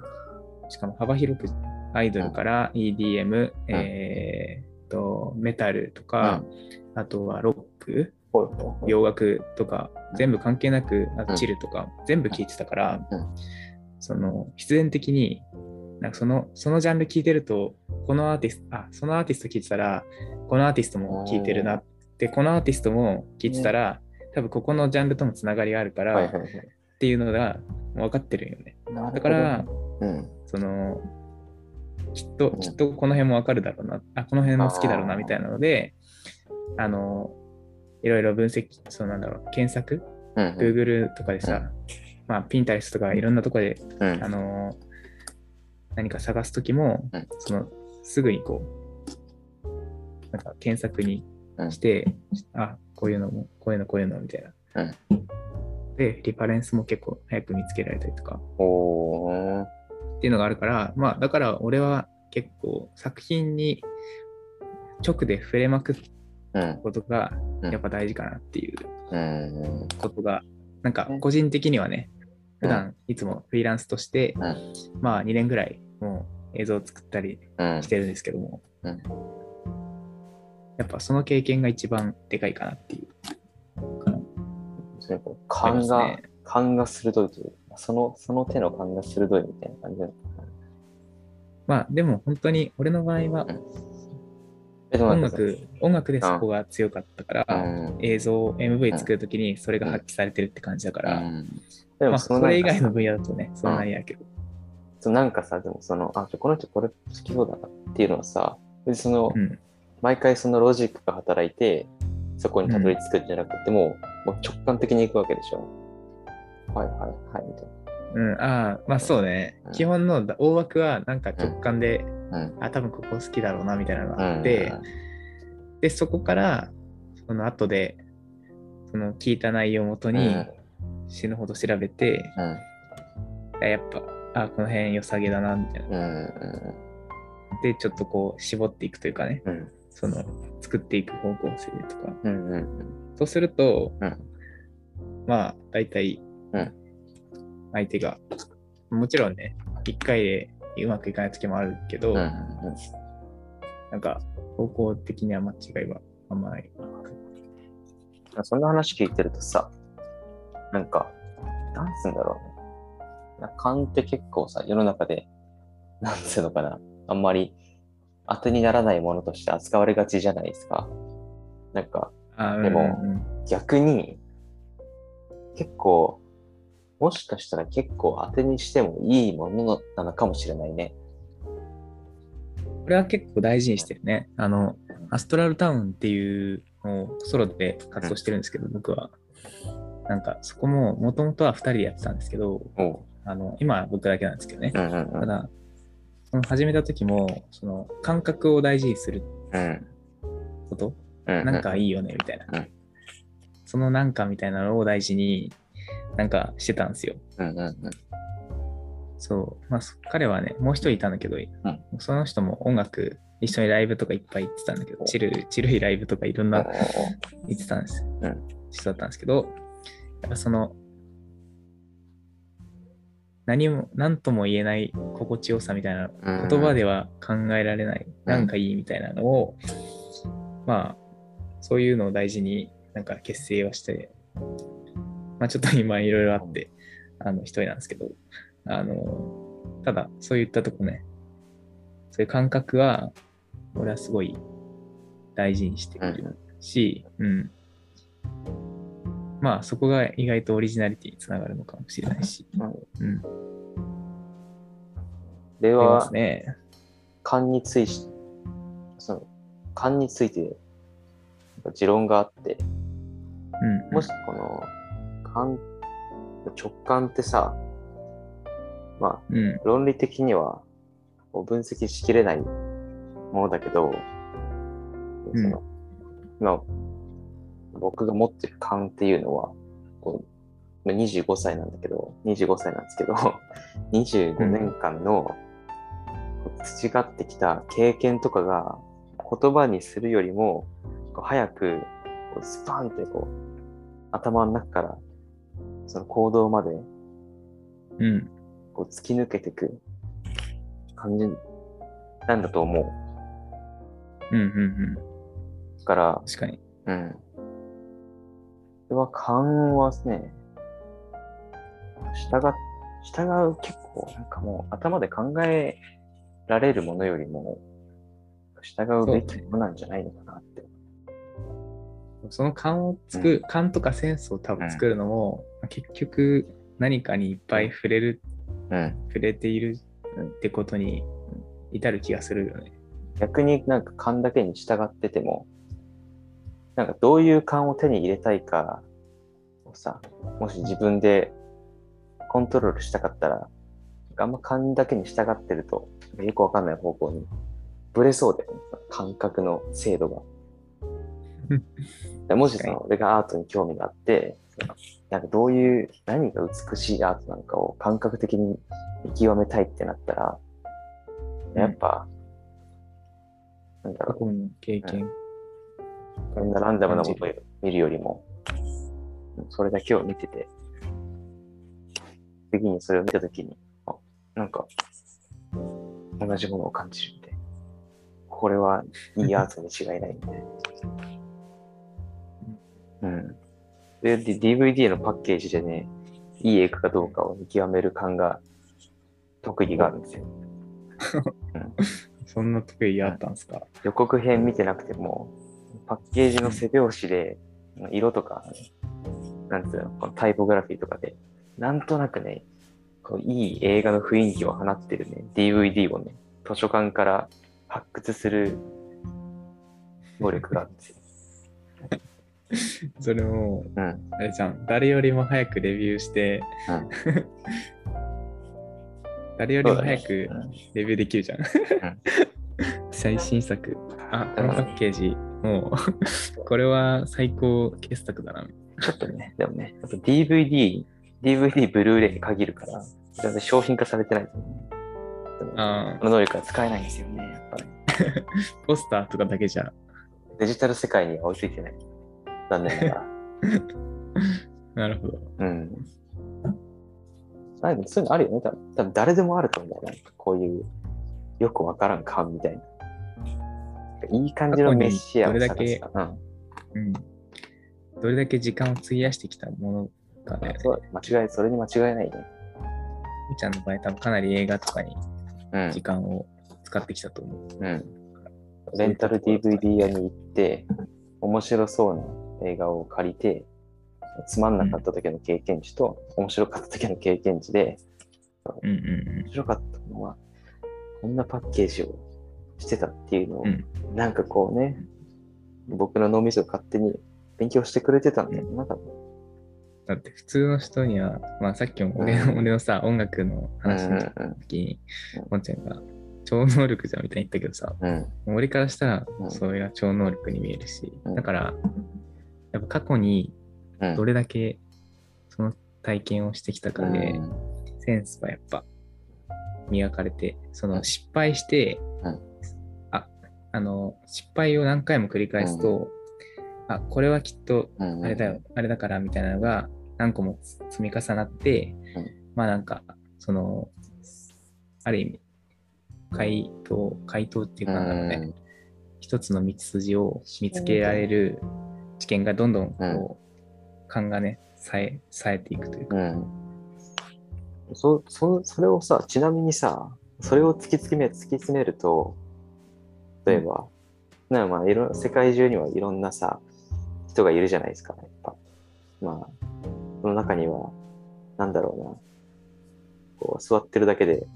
[SPEAKER 1] しかも幅広くアイドルから EDM、えーっと、メタルとか、あとはロック、洋楽とか、全部関係なく、あ
[SPEAKER 2] うん。
[SPEAKER 1] チルとか、全部聴いてたから、
[SPEAKER 2] うん。
[SPEAKER 1] その、必然的に、なんかその、そのジャンル聴いてると、このアーティスト、あ、そのアーティスト聴いてたら、このアーティストも聴いてるなって、このアーティストも聴いてたら、多分ここのジャンルともつながりがあるから。っていうのが分かってるんよね。だから、、
[SPEAKER 2] うん。
[SPEAKER 1] その、きっと
[SPEAKER 2] うん、
[SPEAKER 1] きっとこの辺も分かるだろうな、あ、この辺も好きだろうな、みたいなので、あの、いろいろ分析、そうなんだろう、検索、
[SPEAKER 2] うん。
[SPEAKER 1] Google とかでさ、まあ、Pinterest とかいろんなとこで、
[SPEAKER 2] うん。
[SPEAKER 1] あの、何か探すときも、
[SPEAKER 2] うん。
[SPEAKER 1] その、すぐにこう、なんか検索にして、あ、こういうのも、こういうの、こういうの、みたいな。
[SPEAKER 2] うん。
[SPEAKER 1] で、リファレンスも結構早く見つけられたりとか。っていうのがあるから、まあ、だから俺は結構作品に直で触れまくっ
[SPEAKER 2] うん。
[SPEAKER 1] ことが
[SPEAKER 2] うん
[SPEAKER 1] やっぱ大事かなっていう
[SPEAKER 2] うん。
[SPEAKER 1] ことが、なんか
[SPEAKER 2] ね。
[SPEAKER 1] 個人的にはね、普
[SPEAKER 2] う
[SPEAKER 1] 段いつもフリーランスとして、
[SPEAKER 2] うん。
[SPEAKER 1] まあ2年ぐらいもう映像を作ったり
[SPEAKER 2] うん。
[SPEAKER 1] し。てるんですけども、
[SPEAKER 2] うん。
[SPEAKER 1] やっぱその経験が一番でかいかなっていう。
[SPEAKER 2] 勘が、勘が鋭いというか、その、その手の勘が鋭いみたいな感じなのかな。
[SPEAKER 1] まあでも本当に俺の場合は音楽、音楽でそこが強かったから、
[SPEAKER 2] うん。
[SPEAKER 1] 映像、MV 作るときにそれが発揮されてるって感じだから、
[SPEAKER 2] うんで
[SPEAKER 1] まあそ
[SPEAKER 2] もそ
[SPEAKER 1] れ以外の分野だとね、そんなにやけど。
[SPEAKER 2] そうなんかさ、でもその、あ、この人これ好きそうだなっていうのはさ、別にその、
[SPEAKER 1] うん。
[SPEAKER 2] 毎回そのロジックが働いて、そこにたどり着くんじゃなくても、もう直感的に行くわけでしょ。はいはいはい、みたい
[SPEAKER 1] うん、ああ、まあそうね。
[SPEAKER 2] うん
[SPEAKER 1] 基本の大枠はなんか直感で、
[SPEAKER 2] な。うん。
[SPEAKER 1] あ、多分ここ好きだろうなみたいなのが
[SPEAKER 2] うん
[SPEAKER 1] あって、で、そこから、その後で、その聞いた内容をもとに
[SPEAKER 2] うん
[SPEAKER 1] 死ぬほど調べて、
[SPEAKER 2] うん。
[SPEAKER 1] あやっぱ、あ、この辺良さげだな、みたいな。
[SPEAKER 2] うん。うん。
[SPEAKER 1] で、ちょっとこう、絞っていくというかね、
[SPEAKER 2] うん。
[SPEAKER 1] その、作っていく方向性とか。
[SPEAKER 2] うん。うん。
[SPEAKER 1] そうすると、
[SPEAKER 2] うん
[SPEAKER 1] まあ、大体
[SPEAKER 2] うん、
[SPEAKER 1] 相手が、もちろんね、一回でうまくいかない時もあるけど、
[SPEAKER 2] うん。
[SPEAKER 1] なんか、方向的には間違いはあんまない。
[SPEAKER 2] うん。そんな話聞いてるとさ、なんか、なんつうんだろうね。な勘って結構さ、世の中で、なんつうのかな、あんまり当てにならないものとして扱われがちじゃないですか。なんか、
[SPEAKER 1] あ
[SPEAKER 2] でも
[SPEAKER 1] うんうん
[SPEAKER 2] 逆に、結構、もしかしたら結構当てにしてもいいものなのかもしれないね。
[SPEAKER 1] これは結構大事にしてるね。あの、アストラルタウンっていうのをソロで活動してるんですけど、僕は。なんか、そこも、もともとは2人でやってたんですけど。あの、今は僕だけなんですけどね。
[SPEAKER 2] うんうんうん。
[SPEAKER 1] ただ、その始めた時も、その感覚を大事にする
[SPEAKER 2] うん。
[SPEAKER 1] こと、
[SPEAKER 2] うん。
[SPEAKER 1] なんかいいよね、みたいな。
[SPEAKER 2] うん
[SPEAKER 1] そのなんかみたいなのを大事になんかしてたんですよ。
[SPEAKER 2] うんうんうん。
[SPEAKER 1] そう。まあ、そ彼はね、もう一人いたんだけど、その人も音楽、一緒にライブとかいっぱい行ってたんだけど、
[SPEAKER 2] お
[SPEAKER 1] チル、チルいライブとかいろんな行ってたんですよ。
[SPEAKER 2] うん
[SPEAKER 1] 人だったんですけど、やっぱその、何も、何とも言えない心地よさみたいな、
[SPEAKER 2] うん
[SPEAKER 1] 言葉では考えられない、
[SPEAKER 2] うん
[SPEAKER 1] なんかいいみたいなのを、まあ、そういうのを大事になんか結成はして、まあちょっと今いろいろあって、あの一人なんですけど、あの、ただそういったとこね、そういう感覚は、俺はすごい大事にして
[SPEAKER 2] うん
[SPEAKER 1] るし、うん。まあそこが意外とオリジナリティにつながるのかもしれないし、
[SPEAKER 2] うん
[SPEAKER 1] うん。
[SPEAKER 2] では
[SPEAKER 1] す、ね。
[SPEAKER 2] 勘についし、その、勘について、持論があって、
[SPEAKER 1] うん。
[SPEAKER 2] もしこの、勘、直感ってさ、まあ、
[SPEAKER 1] うん。
[SPEAKER 2] 論理的には分析しきれないものだけど、
[SPEAKER 1] うん
[SPEAKER 2] その今僕が持ってる勘っていうのはこうまあ25歳なんだけど25歳なんですけど 25年間の培ってきた経験とかが言葉にするよりもこう早くこうスパンってこう頭の中からその行動まで
[SPEAKER 1] うん。
[SPEAKER 2] こう突き抜けていく感じなんだと思う。
[SPEAKER 1] うん。うん。うん。
[SPEAKER 2] だから、
[SPEAKER 1] 確かに。
[SPEAKER 2] うん。それは勘はね、従っ、従う結構なんかもう頭で考えられるものよりも従うべきものなんじゃないのかなって。
[SPEAKER 1] その勘をつく、勘とかセンスを多分作るのも、結局何かにいっぱい触れる、
[SPEAKER 2] うん。
[SPEAKER 1] 触れているってことに至る気がするよね。
[SPEAKER 2] 逆になんか勘だけに従ってても、なんかどういう勘を手に入れたいかをさ、もし自分でコントロールしたかったら、あんま勘だけに従ってると、よくわかんない方向にブレそうだよね。感覚の精度が。でもし
[SPEAKER 1] 確かに。
[SPEAKER 2] さ、俺がアートに興味があって、そのなんかどういう、何が美しいアートなのかを感覚的に見極めたいってなったら、やっぱ、なんだろう。
[SPEAKER 1] 過、去の経験。か
[SPEAKER 2] こんなランダムなもの
[SPEAKER 1] 感
[SPEAKER 2] を見るよりも、それだけを見てて、次にそれを見たときに、あ、なんか、同じものを感じるんで、これはいいアートに違いないんで。うん。で、で DVD のパッケージでね、いい絵かどうかを見極める感が、特技があるんですよ。
[SPEAKER 1] そんな得意あったんすか？
[SPEAKER 2] 予告編見てなくても、パッケージの背表紙で、色とか、なんつうの、このタイポグラフィーとかで、なんとなくね、こういい映画の雰囲気を放ってるね、DVD をね、図書館から発掘する能力があるんですよ。
[SPEAKER 1] それも、
[SPEAKER 2] うん。
[SPEAKER 1] あれじゃん、誰よりも早くレビューして、誰よりも早く
[SPEAKER 2] うん
[SPEAKER 1] レビューできるじゃん。最新作。あ、このパッケージ、もう、これは最高傑作だな。
[SPEAKER 2] ちょっとね、でもね、やっぱ DVD、DVD、ブルーレイに限るから、全然商品化されてないとね。でも
[SPEAKER 1] あ
[SPEAKER 2] この能力は使えないんですよね、やっぱり。
[SPEAKER 1] ーポスターとかだけじゃ。
[SPEAKER 2] デジタル世界には追いついてない。残念ながら。
[SPEAKER 1] なるほど。
[SPEAKER 2] うん。あでもそういうのあるよね。多分多分誰でもあると思う。なんかこういう、よくわからん感みたいな。いい感じのメシアを探すかうん。
[SPEAKER 1] うん。どれだけ時間を費やしてきたものかね。
[SPEAKER 2] そう間違い、それに間違いないね。
[SPEAKER 1] みーちゃんの場合、多分かなり映画とかに
[SPEAKER 2] うん
[SPEAKER 1] 時。間を使ってきたと思う。
[SPEAKER 2] うん。レンタル DVD 屋に行って、面白そうな映画を借りて、つまんなかった時の経験値と、面白かった時の経験値で、
[SPEAKER 1] うんうん
[SPEAKER 2] 面白かったのは、こんなパッケージをしてたっていうのを、
[SPEAKER 1] うん。
[SPEAKER 2] なんかこうね、僕の脳みそが勝手に勉強してくれてたんだよ。なんか、
[SPEAKER 1] だって普通の人には、まあさっきも俺の,、
[SPEAKER 2] うん。
[SPEAKER 1] 俺のさ、音楽の話の
[SPEAKER 2] うん
[SPEAKER 1] 時に
[SPEAKER 2] うん、
[SPEAKER 1] もんちゃんが超能力じゃんみたいに言ったけどさ、
[SPEAKER 2] うん。
[SPEAKER 1] 俺からしたら
[SPEAKER 2] うん。
[SPEAKER 1] それが超能力に見えるし、
[SPEAKER 2] うん。
[SPEAKER 1] だから、やっぱ過去に
[SPEAKER 2] うん。
[SPEAKER 1] どれだけその体験をしてきたかで、
[SPEAKER 2] うん。
[SPEAKER 1] センスはやっぱ磨かれて、その失敗して、
[SPEAKER 2] うん。
[SPEAKER 1] あ、あの、失敗を何回も繰り返すと、あ、これはきっと
[SPEAKER 2] うん
[SPEAKER 1] あれだよ、あれだからみたいなのが何個も積み重なって、
[SPEAKER 2] うん。
[SPEAKER 1] まあなんか、その、ある意味、回答、回答っていうかなんだろうね、
[SPEAKER 2] うん。
[SPEAKER 1] 一つの道筋を見つけられる知見がどんどんこう、勘がね、さえ、冴えていくというか、
[SPEAKER 2] うん。そ、そ、それをさ、ちなみにさ、それを突き詰め、突き詰めると、例えば、なまあ、いろ、世界中にはいろんなさ、人がいるじゃないですか、やっぱ。まあ、その中には、なんだろうな、こう、座ってるだけで、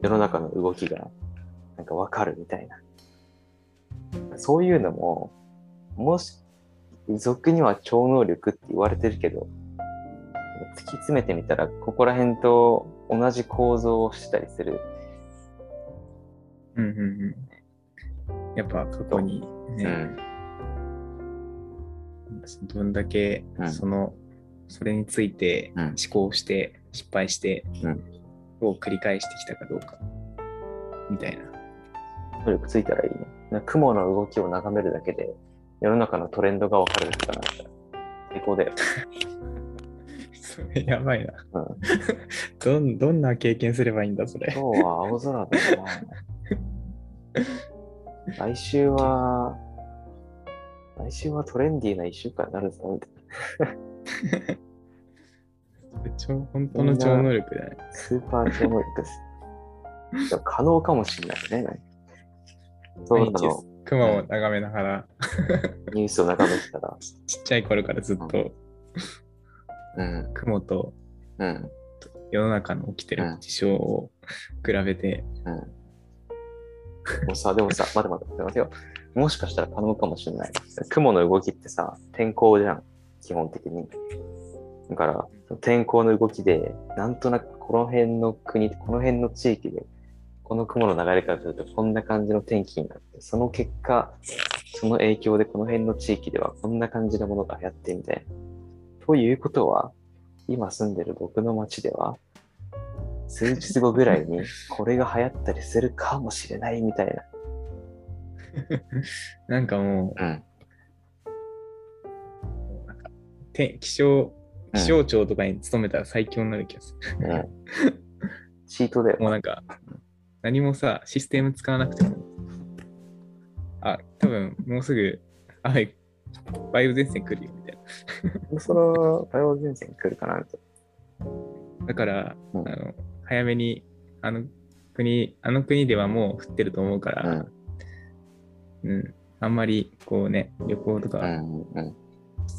[SPEAKER 2] 世の中の動きが、なんかわかるみたいな。そういうのも、もし、俗には超能力って言われてるけど、突き詰めてみたら、ここら辺と同じ構造をしてたりする。
[SPEAKER 1] うんうんうん。やっぱ過去にね、
[SPEAKER 2] うん。
[SPEAKER 1] どんだけ
[SPEAKER 2] うん
[SPEAKER 1] その、それについて
[SPEAKER 2] うん
[SPEAKER 1] 思考して失敗して、
[SPEAKER 2] うん
[SPEAKER 1] を繰り返してきたかどうかみたいな。
[SPEAKER 2] 能力ついたらいいね。な雲の動きを眺めるだけで、世の中のトレンドがわかるとから、最高だよ。
[SPEAKER 1] そ れやばいな。
[SPEAKER 2] うん。
[SPEAKER 1] どんどんな経験すればいいんだ、それ。
[SPEAKER 2] 今日は青空だな。来週は、来週はトレンディーな一週間になるぞ、みたいな。
[SPEAKER 1] 超本当の超能力だね。
[SPEAKER 2] スーパー超能力です。可能かもしれないね。そうなの、
[SPEAKER 1] 雲を眺めながら、
[SPEAKER 2] ニュースを眺めてたら、
[SPEAKER 1] ちっちゃい頃からずっと。
[SPEAKER 2] うん、
[SPEAKER 1] 雲と
[SPEAKER 2] うん、
[SPEAKER 1] 世の中の起きてる事象を比べて、
[SPEAKER 2] うん。もうさ、でもさ、待て待て待て待てよ。もしかしたら可能かもしれない。雲の動きってさ、天候じゃん、基本的に。だから、天候の動きで、なんとなくこの辺の国、この辺の地域で、この雲の流れからするとこんな感じの天気になって、その結果、その影響でこの辺の地域ではこんな感じのものが流行ってみたいな。ということは、今住んでる僕の町では、数日後ぐらいにこれが流行ったりするかもしれないみたいな。
[SPEAKER 1] なんかも
[SPEAKER 2] うん。
[SPEAKER 1] うて気象、気象庁とかに勤めたら最強になる気がする。
[SPEAKER 2] うん。チートだよ。
[SPEAKER 1] もうなんか、何もさ、システム使わなくても、あ、多分もうすぐ、あ、梅雨前線来るよみたいな。
[SPEAKER 2] その、バイオ前線来るかなと。
[SPEAKER 1] だから、
[SPEAKER 2] うん
[SPEAKER 1] あの早めに、あの国、あの国ではもう降ってると思うか
[SPEAKER 2] う
[SPEAKER 1] ら、
[SPEAKER 2] ん。
[SPEAKER 1] うん、あんまりこうね、旅行とか
[SPEAKER 2] うん。うん。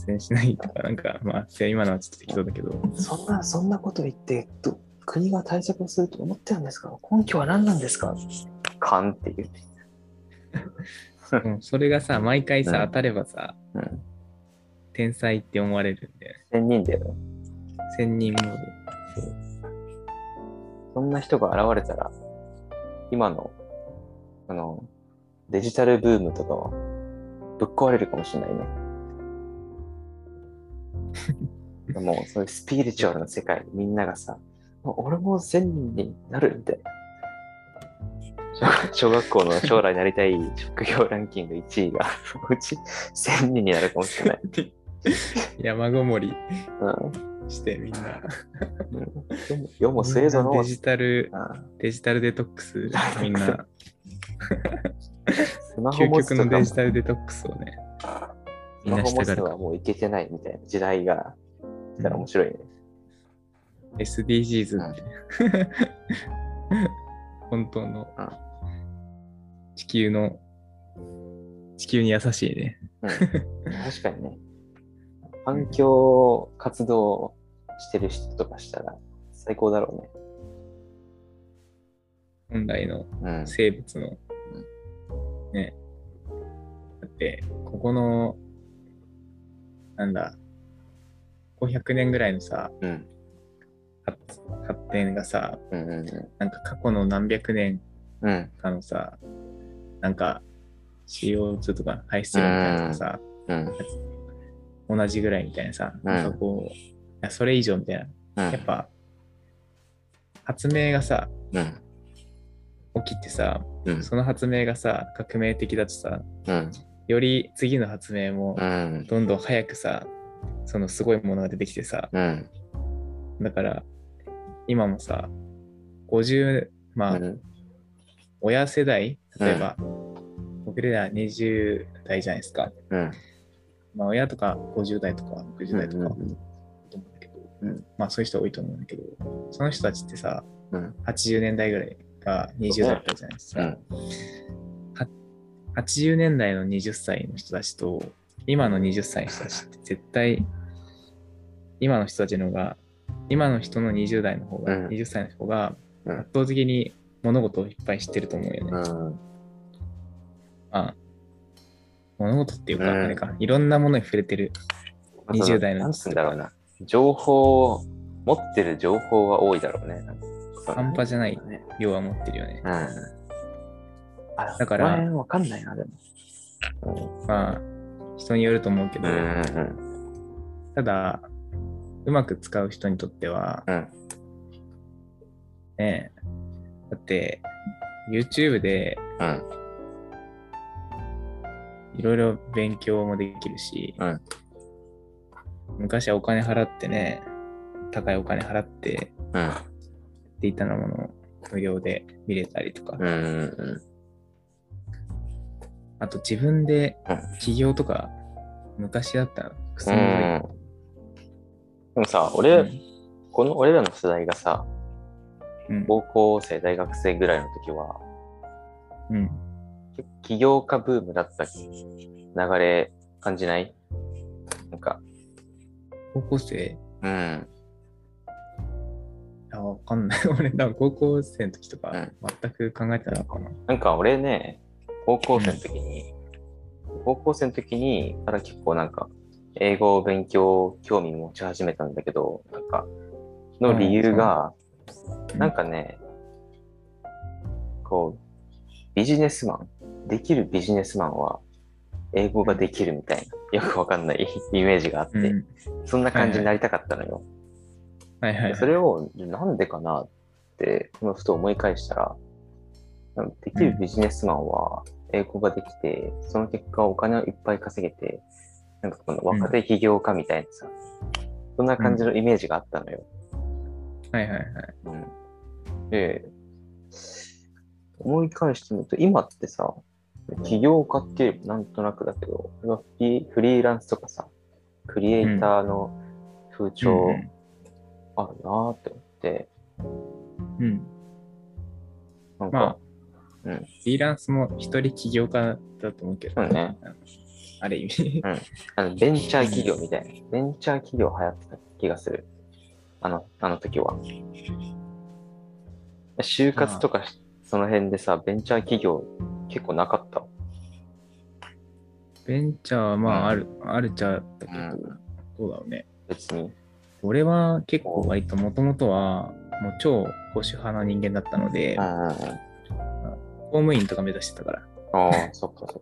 [SPEAKER 1] 出演しないとか、なんか、まあ、今のはちょっと適当だけど、
[SPEAKER 2] そんな、そんなこと言って、ど国が対策をすると思ってるんですか？根拠は何なんですか？勘って言って。
[SPEAKER 1] もうそれがさ、毎回さ、
[SPEAKER 2] うん
[SPEAKER 1] 当たればさ、
[SPEAKER 2] うん。
[SPEAKER 1] 天才って思われるんで、
[SPEAKER 2] 千人だよ。
[SPEAKER 1] 千人モード。そ
[SPEAKER 2] んな人が現れたら、今の、あの、デジタルブームとかは、ぶっ壊れるかもしれないね。もう、そういうスピリチュアルな世界、みんながさ、俺も千人になるみたいな。小小学校の将来なりたい職業ランキング1位が、そ のうち1000人になるかもしれない。
[SPEAKER 1] 山ごもり
[SPEAKER 2] うん
[SPEAKER 1] してみんな。
[SPEAKER 2] うん世も末ぞの。
[SPEAKER 1] デジタル、
[SPEAKER 2] うん
[SPEAKER 1] デジタルデトックス、みんな、
[SPEAKER 2] スマホ
[SPEAKER 1] 究極のデジタルデトックスをね、
[SPEAKER 2] スマホ持つ
[SPEAKER 1] みんなしたがるか
[SPEAKER 2] のはもういけてないみたいな時代が来たら面白いね。
[SPEAKER 1] SDGs って、本当の
[SPEAKER 2] うん
[SPEAKER 1] 地球の、地球に優しいね。
[SPEAKER 2] うん、確かにね。環境活動してる人とかしたら最高だろうね。
[SPEAKER 1] 本来の
[SPEAKER 2] うん。
[SPEAKER 1] 生物の、ね。だって、ここの、なんだ、500年ぐらいのさ、
[SPEAKER 2] うん。
[SPEAKER 1] 発発展がさ、
[SPEAKER 2] うんうん
[SPEAKER 1] なんか過去の何百年
[SPEAKER 2] うん。うん。
[SPEAKER 1] かのさ、なんか CO2 とか排出量みたいなのがさ、
[SPEAKER 2] うん。
[SPEAKER 1] 同じぐらいみたいなさ、
[SPEAKER 2] うん
[SPEAKER 1] なんかこう、いやそれ以上みたいな。
[SPEAKER 2] うん
[SPEAKER 1] やっぱ、発明がさ、
[SPEAKER 2] うん。
[SPEAKER 1] 起きてさ、
[SPEAKER 2] うん。
[SPEAKER 1] その発明がさ、革命的だとさ、
[SPEAKER 2] うん。
[SPEAKER 1] より次の発明も
[SPEAKER 2] うん。
[SPEAKER 1] どんどん早くさ、そのすごいものが出てきてさ、
[SPEAKER 2] うん。
[SPEAKER 1] だから、今もさ、50、まあ、
[SPEAKER 2] うん。
[SPEAKER 1] 親世代、例えば、僕ら20代じゃないですか。
[SPEAKER 2] うん。
[SPEAKER 1] まあ、親とか50代とか60代とか、
[SPEAKER 2] うん
[SPEAKER 1] と思うんだけど、
[SPEAKER 2] うん
[SPEAKER 1] まあそういう人多いと思うんだけど、その人たちってさ、
[SPEAKER 2] うん
[SPEAKER 1] 80年代ぐらいが20代だったじゃないですか。
[SPEAKER 2] うん
[SPEAKER 1] は80年代の20歳の人たちと、今の20歳の人たちって絶対、今の人たちの方が、今の人の20代の方が、
[SPEAKER 2] うん
[SPEAKER 1] 20歳の方が
[SPEAKER 2] うん
[SPEAKER 1] 圧倒的に物事をいっぱい知ってると思うよね。
[SPEAKER 2] うん。
[SPEAKER 1] まあ、物事っていうか、
[SPEAKER 2] うん
[SPEAKER 1] あれか、いろんなものに触れてる。20代の
[SPEAKER 2] なんだろうな。情報、持ってる情報は多いだろうね。
[SPEAKER 1] 半端じゃない
[SPEAKER 2] ね。
[SPEAKER 1] 量は持ってるよね
[SPEAKER 2] う。ん。あ
[SPEAKER 1] だから
[SPEAKER 2] わかんないな、でも。
[SPEAKER 1] まあ、人によると思うけど、
[SPEAKER 2] うん。うん。
[SPEAKER 1] ただ、うまく使う人にとっては、
[SPEAKER 2] うん。
[SPEAKER 1] ね、だって、YouTube で
[SPEAKER 2] うん。
[SPEAKER 1] いろいろ勉強もできるし、
[SPEAKER 2] うん
[SPEAKER 1] 昔はお金払ってね、高いお金払って
[SPEAKER 2] うん。
[SPEAKER 1] っていたのものを無料で見れたりとか、
[SPEAKER 2] うん。うん。
[SPEAKER 1] あと自分で
[SPEAKER 2] うん
[SPEAKER 1] 起業とか、昔だったらクソ
[SPEAKER 2] う
[SPEAKER 1] むずい
[SPEAKER 2] ん。でもさ、俺、
[SPEAKER 1] うん
[SPEAKER 2] この俺らの世代がさ、
[SPEAKER 1] うん
[SPEAKER 2] 高校生、大学生ぐらいの時は、
[SPEAKER 1] うん。
[SPEAKER 2] 起業家ブームだった流れ感じない？なんか、
[SPEAKER 1] 高校生？
[SPEAKER 2] うん。
[SPEAKER 1] あ、わかんない。俺、多分高校生の時とか
[SPEAKER 2] うん、
[SPEAKER 1] 全く考えてなかったな。
[SPEAKER 2] なんか俺ね、高校生の時に、高校生の時にから結構なんか、英語を勉強興味持ち始めたんだけど、なんか、の理由が、
[SPEAKER 1] うん
[SPEAKER 2] なんかね、こう、ビジネスマン、できるビジネスマンは、英語ができるみたいな、よくわかんない イメージがあって、
[SPEAKER 1] うん。
[SPEAKER 2] そんな感じになりたかったのよ。
[SPEAKER 1] はいはいはい。
[SPEAKER 2] それをなんでかなって、今ふと思い返したら、できるビジネスマンは英語ができて、その結果お金をいっぱい稼げて、なんかこの若手起業家みたいなさ、そんな感じのイメージがあったのよ。
[SPEAKER 1] はいはいはい。
[SPEAKER 2] うん。で、思い返してみると、今ってさ、起業家ってなんとなくだけど、フリーランスとかさ、クリエイターの風潮
[SPEAKER 1] うん
[SPEAKER 2] あるなーって思って、
[SPEAKER 1] うん。
[SPEAKER 2] なんか、
[SPEAKER 1] まあ、
[SPEAKER 2] うん
[SPEAKER 1] フリーランスも一人起業家だと思うけど、
[SPEAKER 2] そうね
[SPEAKER 1] ある意味。
[SPEAKER 2] あのベンチャー企業みたいな、ベンチャー企業流行ってた気がする。あの、あの時は。就活とかしその辺でさ、ベンチャー企業結構なかった？
[SPEAKER 1] ベンチャーはまあ、
[SPEAKER 2] うん
[SPEAKER 1] ある、あるっちゃあったけど、
[SPEAKER 2] うん
[SPEAKER 1] どうだろうね。
[SPEAKER 2] 別に。
[SPEAKER 1] 俺は結構割ともともとは、もう超保守派な人間だったので、
[SPEAKER 2] うんうんうん。
[SPEAKER 1] 公務員とか目指してたから、
[SPEAKER 2] ああ、そっかそっか。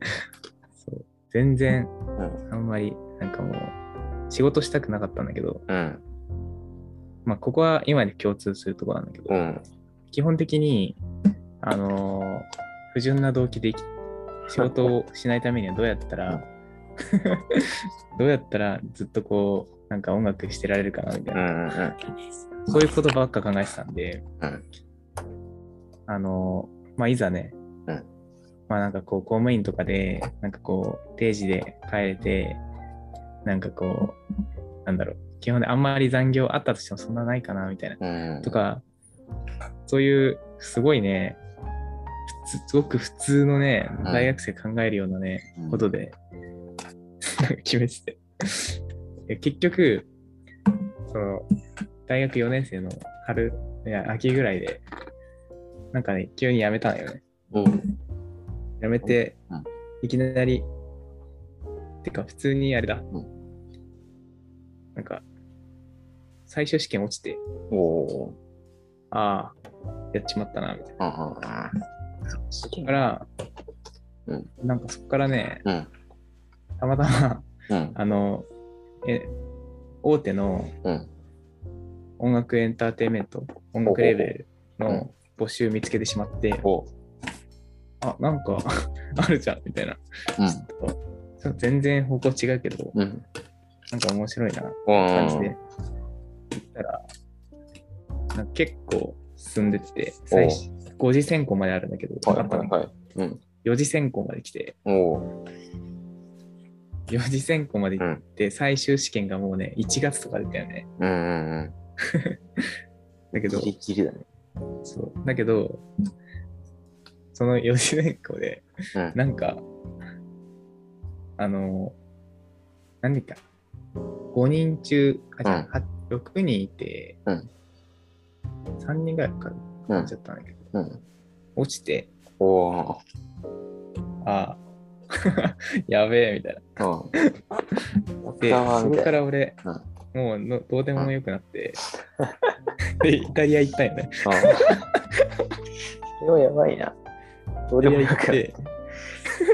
[SPEAKER 1] 全然
[SPEAKER 2] うん。
[SPEAKER 1] あんまりなんかもう仕事したくなかったんだけど、
[SPEAKER 2] うん。
[SPEAKER 1] まあここは今で共通するところなんだけど、
[SPEAKER 2] うん。
[SPEAKER 1] 基本的に、あのー不純な動機で仕事をしないためにはどうやったら、どうやったらずっとこう、なんか音楽してられるかなみたいな、
[SPEAKER 2] うんうんうん。
[SPEAKER 1] そういうことばっか考えてたんで、
[SPEAKER 2] うん
[SPEAKER 1] あのーまあいざね、
[SPEAKER 2] うん
[SPEAKER 1] まあなんかこう公務員とかで、なんかこう定時で帰れて、なんかこう、なんだろう、基本であんまり残業あったとしてもそんなないかなみたいな。
[SPEAKER 2] うん。
[SPEAKER 1] とか、そういうすごいね、すごく普通のね、
[SPEAKER 2] うん
[SPEAKER 1] 大学生考えるようなね、
[SPEAKER 2] うん
[SPEAKER 1] ことで決めてて。結局、その、大学4年生の春、いや、秋ぐらいで、なんかね、急に辞めたんよね。
[SPEAKER 2] うん。
[SPEAKER 1] 辞めて
[SPEAKER 2] うん、
[SPEAKER 1] いきなり、てか普通にあれだ。
[SPEAKER 2] ん
[SPEAKER 1] なんか、最終試験落ちて、
[SPEAKER 2] おお
[SPEAKER 1] ああ、やっちまったな、みたいな。
[SPEAKER 2] ー。うんうんうん。すげえ
[SPEAKER 1] だから、
[SPEAKER 2] うん
[SPEAKER 1] なんかそこからね、
[SPEAKER 2] うん。
[SPEAKER 1] たまたま、
[SPEAKER 2] うん。
[SPEAKER 1] あの、え、大手の
[SPEAKER 2] うん。
[SPEAKER 1] 音楽エンターテインメント、音楽レーベルの募集見つけてしまって、
[SPEAKER 2] お
[SPEAKER 1] あ、なんか あるじゃん、みたいな。
[SPEAKER 2] うん。
[SPEAKER 1] そう全然方向違うけど、
[SPEAKER 2] うん。
[SPEAKER 1] なんか面白いな、
[SPEAKER 2] お
[SPEAKER 1] 感じで。行ったら、なんか結構進んでて、最初、5次選考まであるんだけど、
[SPEAKER 2] はいはいはい。うん。
[SPEAKER 1] 4次選考まで来て、
[SPEAKER 2] おお。
[SPEAKER 1] 4次選考まで
[SPEAKER 2] うん。
[SPEAKER 1] 行って、最終試験がもうね、1月とかだったよね。
[SPEAKER 2] うんうんうん。
[SPEAKER 1] だけど
[SPEAKER 2] ギ、リギリだね。
[SPEAKER 1] そう。だけど、その4次選考で、
[SPEAKER 2] うん。
[SPEAKER 1] なんか、あの、何か、5人中、あ、じゃあ、は6人いて、
[SPEAKER 2] うん
[SPEAKER 1] 3人ぐらいか
[SPEAKER 2] うん
[SPEAKER 1] なっちゃったんだけど、
[SPEAKER 2] うん。
[SPEAKER 1] 落ちて、
[SPEAKER 2] おお。
[SPEAKER 1] ああ、やべえ、みたいな。
[SPEAKER 2] うん。
[SPEAKER 1] で、そこから俺、
[SPEAKER 2] うん
[SPEAKER 1] もうのどうでもよくなって、で、イタリア行ったんよね。
[SPEAKER 2] ああ。それはやばいな。どうでもよくなる
[SPEAKER 1] イタリア行って、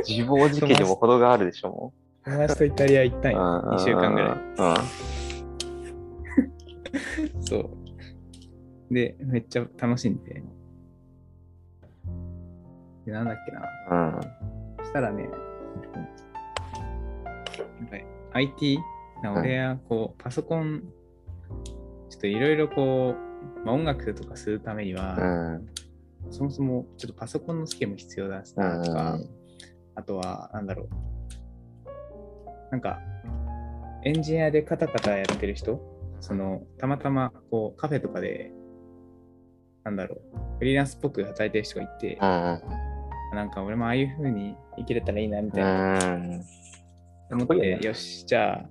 [SPEAKER 2] 自暴自棄にも程があるでしょ、も
[SPEAKER 1] 友達とイタリア行ったん
[SPEAKER 2] う。
[SPEAKER 1] よ。2週間ぐらい。
[SPEAKER 2] い。
[SPEAKER 1] そう。で、めっちゃ楽しんで。で、なんだっけな。
[SPEAKER 2] うん。うん。
[SPEAKER 1] そしたらね、なんか IT? 俺はこう、パソコン、ちょっといろいろこう、まあ、音楽とかするためには、
[SPEAKER 2] うん。
[SPEAKER 1] そもそもちょっとパソコンのスキルも必要だし
[SPEAKER 2] う
[SPEAKER 1] なとか、
[SPEAKER 2] ん。
[SPEAKER 1] あとは、なんだろう。なんか、エンジニアでカタカタやってる人、その、たまたま、こう、カフェとかで、なんだろう、フリーランスっぽく働いてる人がいて、
[SPEAKER 2] うん。
[SPEAKER 1] なんか俺もああいう風に生きれたらいいな、みたいな、
[SPEAKER 2] うん。
[SPEAKER 1] 思って、よし、じゃ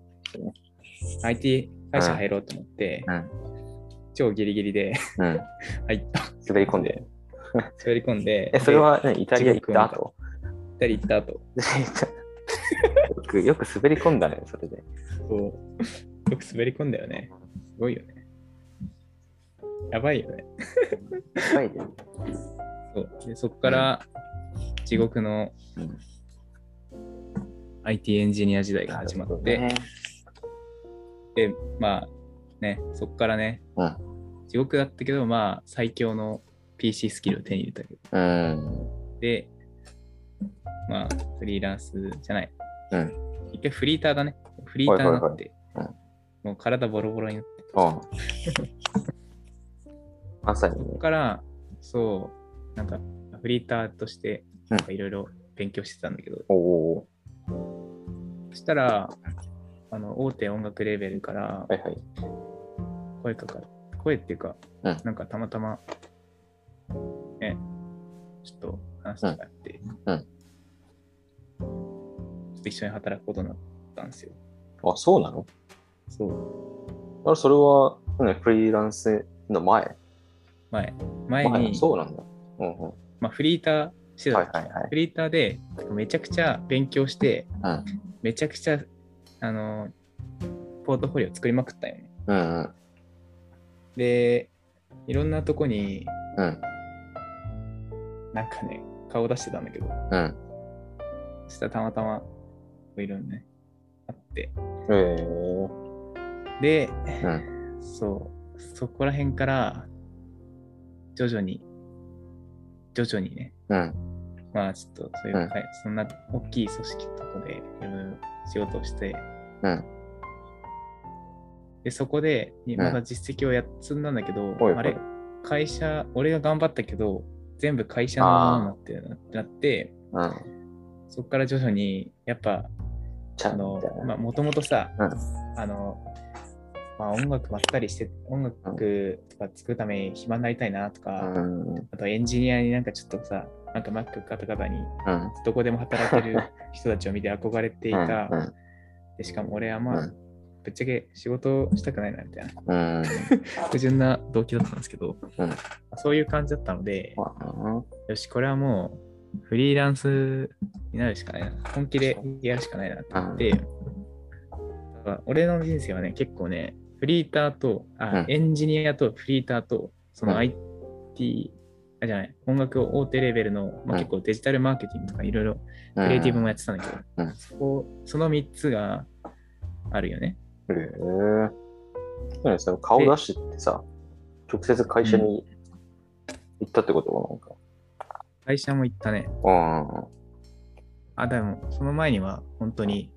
[SPEAKER 1] あ、IT 会社入ろうと思って、
[SPEAKER 2] うん。
[SPEAKER 1] 超ギリギリで
[SPEAKER 2] うん。
[SPEAKER 1] 入った。
[SPEAKER 2] 滑り込んで。
[SPEAKER 1] 滑り込んで、
[SPEAKER 2] え、それ
[SPEAKER 1] で
[SPEAKER 2] は、ね、イタリア行った後？
[SPEAKER 1] イタリア行った後、
[SPEAKER 2] よく、よく滑り込んだね、それで。
[SPEAKER 1] こう、よく滑り込んだよね。すごいよね。やばいよね。
[SPEAKER 2] やばいね。
[SPEAKER 1] そうでそこから地獄の
[SPEAKER 2] うん
[SPEAKER 1] IT エンジニア時代が始まって、
[SPEAKER 2] ね
[SPEAKER 1] で、まあね、そこからね、
[SPEAKER 2] うん
[SPEAKER 1] 地獄だったけど、まあ最強の PC スキルを手に入れたけど、
[SPEAKER 2] うん。
[SPEAKER 1] で、まあフリーランスじゃない。
[SPEAKER 2] うん。
[SPEAKER 1] 一回フリーターだね。フリーターになって、もう体ボロボロになって、
[SPEAKER 2] うん。まさにね
[SPEAKER 1] そこ。から、そう、なんかフリーターとして
[SPEAKER 2] うん
[SPEAKER 1] いろいろ勉強してたんだけど、
[SPEAKER 2] おお
[SPEAKER 1] そしたら、あの大手音楽レーベルから
[SPEAKER 2] ー。はいはい。
[SPEAKER 1] 声かかる。声っていうか、
[SPEAKER 2] うん
[SPEAKER 1] なんかたまたま、ね、ちょっと話があって、
[SPEAKER 2] うん
[SPEAKER 1] ちょっと一緒に働くことになったんですよ。
[SPEAKER 2] あ、そうなの？
[SPEAKER 1] そう。
[SPEAKER 2] あれ、それは、ね、フリーランスの前？
[SPEAKER 1] 前。前？
[SPEAKER 2] 前
[SPEAKER 1] に、
[SPEAKER 2] そうなんだ。うんうん。
[SPEAKER 1] まあ、フリーターしてた、
[SPEAKER 2] はいはいはい
[SPEAKER 1] フリーターでめちゃくちゃ勉強して、
[SPEAKER 2] うん。
[SPEAKER 1] めちゃくちゃ、あの、ポートフォリオ作りまくったよね。
[SPEAKER 2] うんうん。
[SPEAKER 1] で、いろんなとこに
[SPEAKER 2] うん。
[SPEAKER 1] なんかね、顔出してたんだけど、
[SPEAKER 2] うん。
[SPEAKER 1] そしたらたまたま、いろいろね、あって。
[SPEAKER 2] えー。
[SPEAKER 1] で、
[SPEAKER 2] うん。
[SPEAKER 1] そう、そこら辺から、徐々に、徐々にね、
[SPEAKER 2] うん。
[SPEAKER 1] まあちょっとそういう会、そんな大きい組織とかでいろいろ仕事をして、
[SPEAKER 2] うん。
[SPEAKER 1] で、そこで、まだ実績をやっ積んだんだけど、
[SPEAKER 2] ほいほい
[SPEAKER 1] あれ、会社、俺が頑張ったけど、全部会社のものになってななって、
[SPEAKER 2] うん。
[SPEAKER 1] そこから徐々に、やっぱ、あのまあ、もともとさ、
[SPEAKER 2] うん
[SPEAKER 1] あの、まあ、音楽ばっかりして、音楽とか作るために暇になりたいなとか、
[SPEAKER 2] うん。うん。
[SPEAKER 1] あとエンジニアになんかちょっとさ、なんか Mac 方々に
[SPEAKER 2] うん。
[SPEAKER 1] どこでも働ける人たちを見て憧れていた。
[SPEAKER 2] うん。
[SPEAKER 1] でしかも俺はまあ、
[SPEAKER 2] うん
[SPEAKER 1] ぶっちゃけ仕事したくないなみたいな、
[SPEAKER 2] うん。
[SPEAKER 1] 不純な動機だったんですけど、
[SPEAKER 2] うん
[SPEAKER 1] そういう感じだったので、
[SPEAKER 2] まあ
[SPEAKER 1] よし、これはもうフリーランスになるしかないな。本気でやるしかないなって思って、だから俺の人生はね、結構ね、フリーターと、あ、
[SPEAKER 2] うん
[SPEAKER 1] エンジニアとフリーターと、その
[SPEAKER 2] うん
[SPEAKER 1] IT、あ、じゃない、音楽大手レベルの、まあ、
[SPEAKER 2] うん
[SPEAKER 1] 結構デジタルマーケティングとかいろいろ
[SPEAKER 2] うん。
[SPEAKER 1] クリエイティブもやってたんだけど、
[SPEAKER 2] うん
[SPEAKER 1] そこその3つがあるよね。
[SPEAKER 2] へえー。何その顔出しってさ、直接会社に行ったってこと
[SPEAKER 1] 会社も行ったね。
[SPEAKER 2] なんか。
[SPEAKER 1] あ、でも、その前には本当に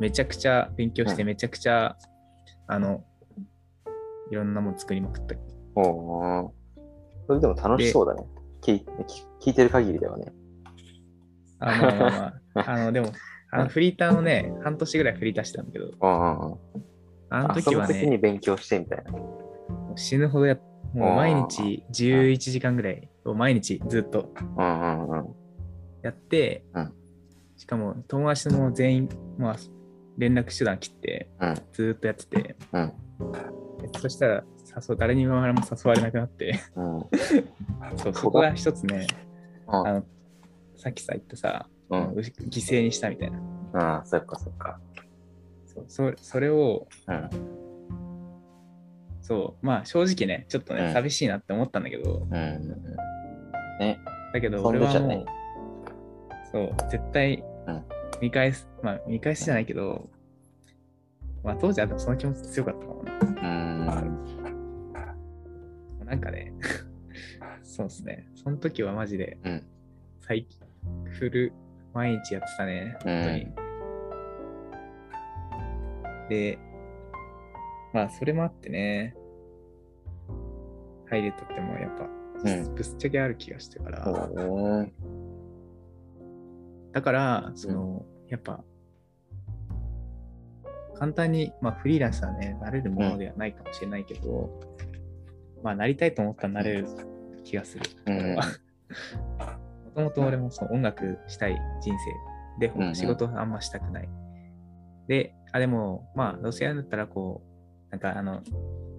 [SPEAKER 1] めちゃくちゃ勉強して、
[SPEAKER 2] うん
[SPEAKER 1] めちゃくちゃ、あの、いろんなもの作りまくった。
[SPEAKER 2] うん。うん。それでも楽しそうだね。聞い聞聞いてる限りではね。
[SPEAKER 1] あまあまあまあ、あの、でも、あのフリーターのね、半年ぐらいフリーターしてたんだけど。あの
[SPEAKER 2] あそ
[SPEAKER 1] 時はね、
[SPEAKER 2] に勉強してみたいな。
[SPEAKER 1] 死ぬほどや、もう毎日11時間ぐらいを毎日ずっと。やって、
[SPEAKER 2] うん。
[SPEAKER 1] しかも友達も全員、まあ、連絡手段切って、
[SPEAKER 2] うん。
[SPEAKER 1] ずっとやってて、
[SPEAKER 2] うん。
[SPEAKER 1] そしたら誘誰にも誘われなくなって、
[SPEAKER 2] うん。
[SPEAKER 1] そうそこが一つね、
[SPEAKER 2] あ
[SPEAKER 1] あのさっきさ言ったさ、
[SPEAKER 2] うん。
[SPEAKER 1] 犠牲にしたみたいな。
[SPEAKER 2] ああ、そっかそっか。
[SPEAKER 1] そうそそれを、
[SPEAKER 2] うん。
[SPEAKER 1] そう、まあ正直ね、ちょっとね、
[SPEAKER 2] うん
[SPEAKER 1] 寂しいなって思ったんだけど、
[SPEAKER 2] うん。ね。
[SPEAKER 1] だけど俺はもう。そう、絶対
[SPEAKER 2] うん
[SPEAKER 1] 見返す、まあ見返すじゃないけど、まあ当時はその気持ち強かったかもな。
[SPEAKER 2] うん。
[SPEAKER 1] なんかね、そうですね、その時はマジで、
[SPEAKER 2] うん
[SPEAKER 1] 最近、フル、毎日やってたね、本当に。で、まあそれもあってね、入れたってもやっぱ、
[SPEAKER 2] うん
[SPEAKER 1] ぶっちゃけある気がしてから、
[SPEAKER 2] うん。
[SPEAKER 1] だから、その、やっぱ、簡単に、まあ、フリーランスはね、なれるものではないかもしれないけど、まあ、なりたいと思ったらなれる気がする。
[SPEAKER 2] うん
[SPEAKER 1] も ともと俺もそう音楽したい人生で、仕事あんましたくない。で、あ、でも、まあ、どうせやるんだったら、こう、なんかあの、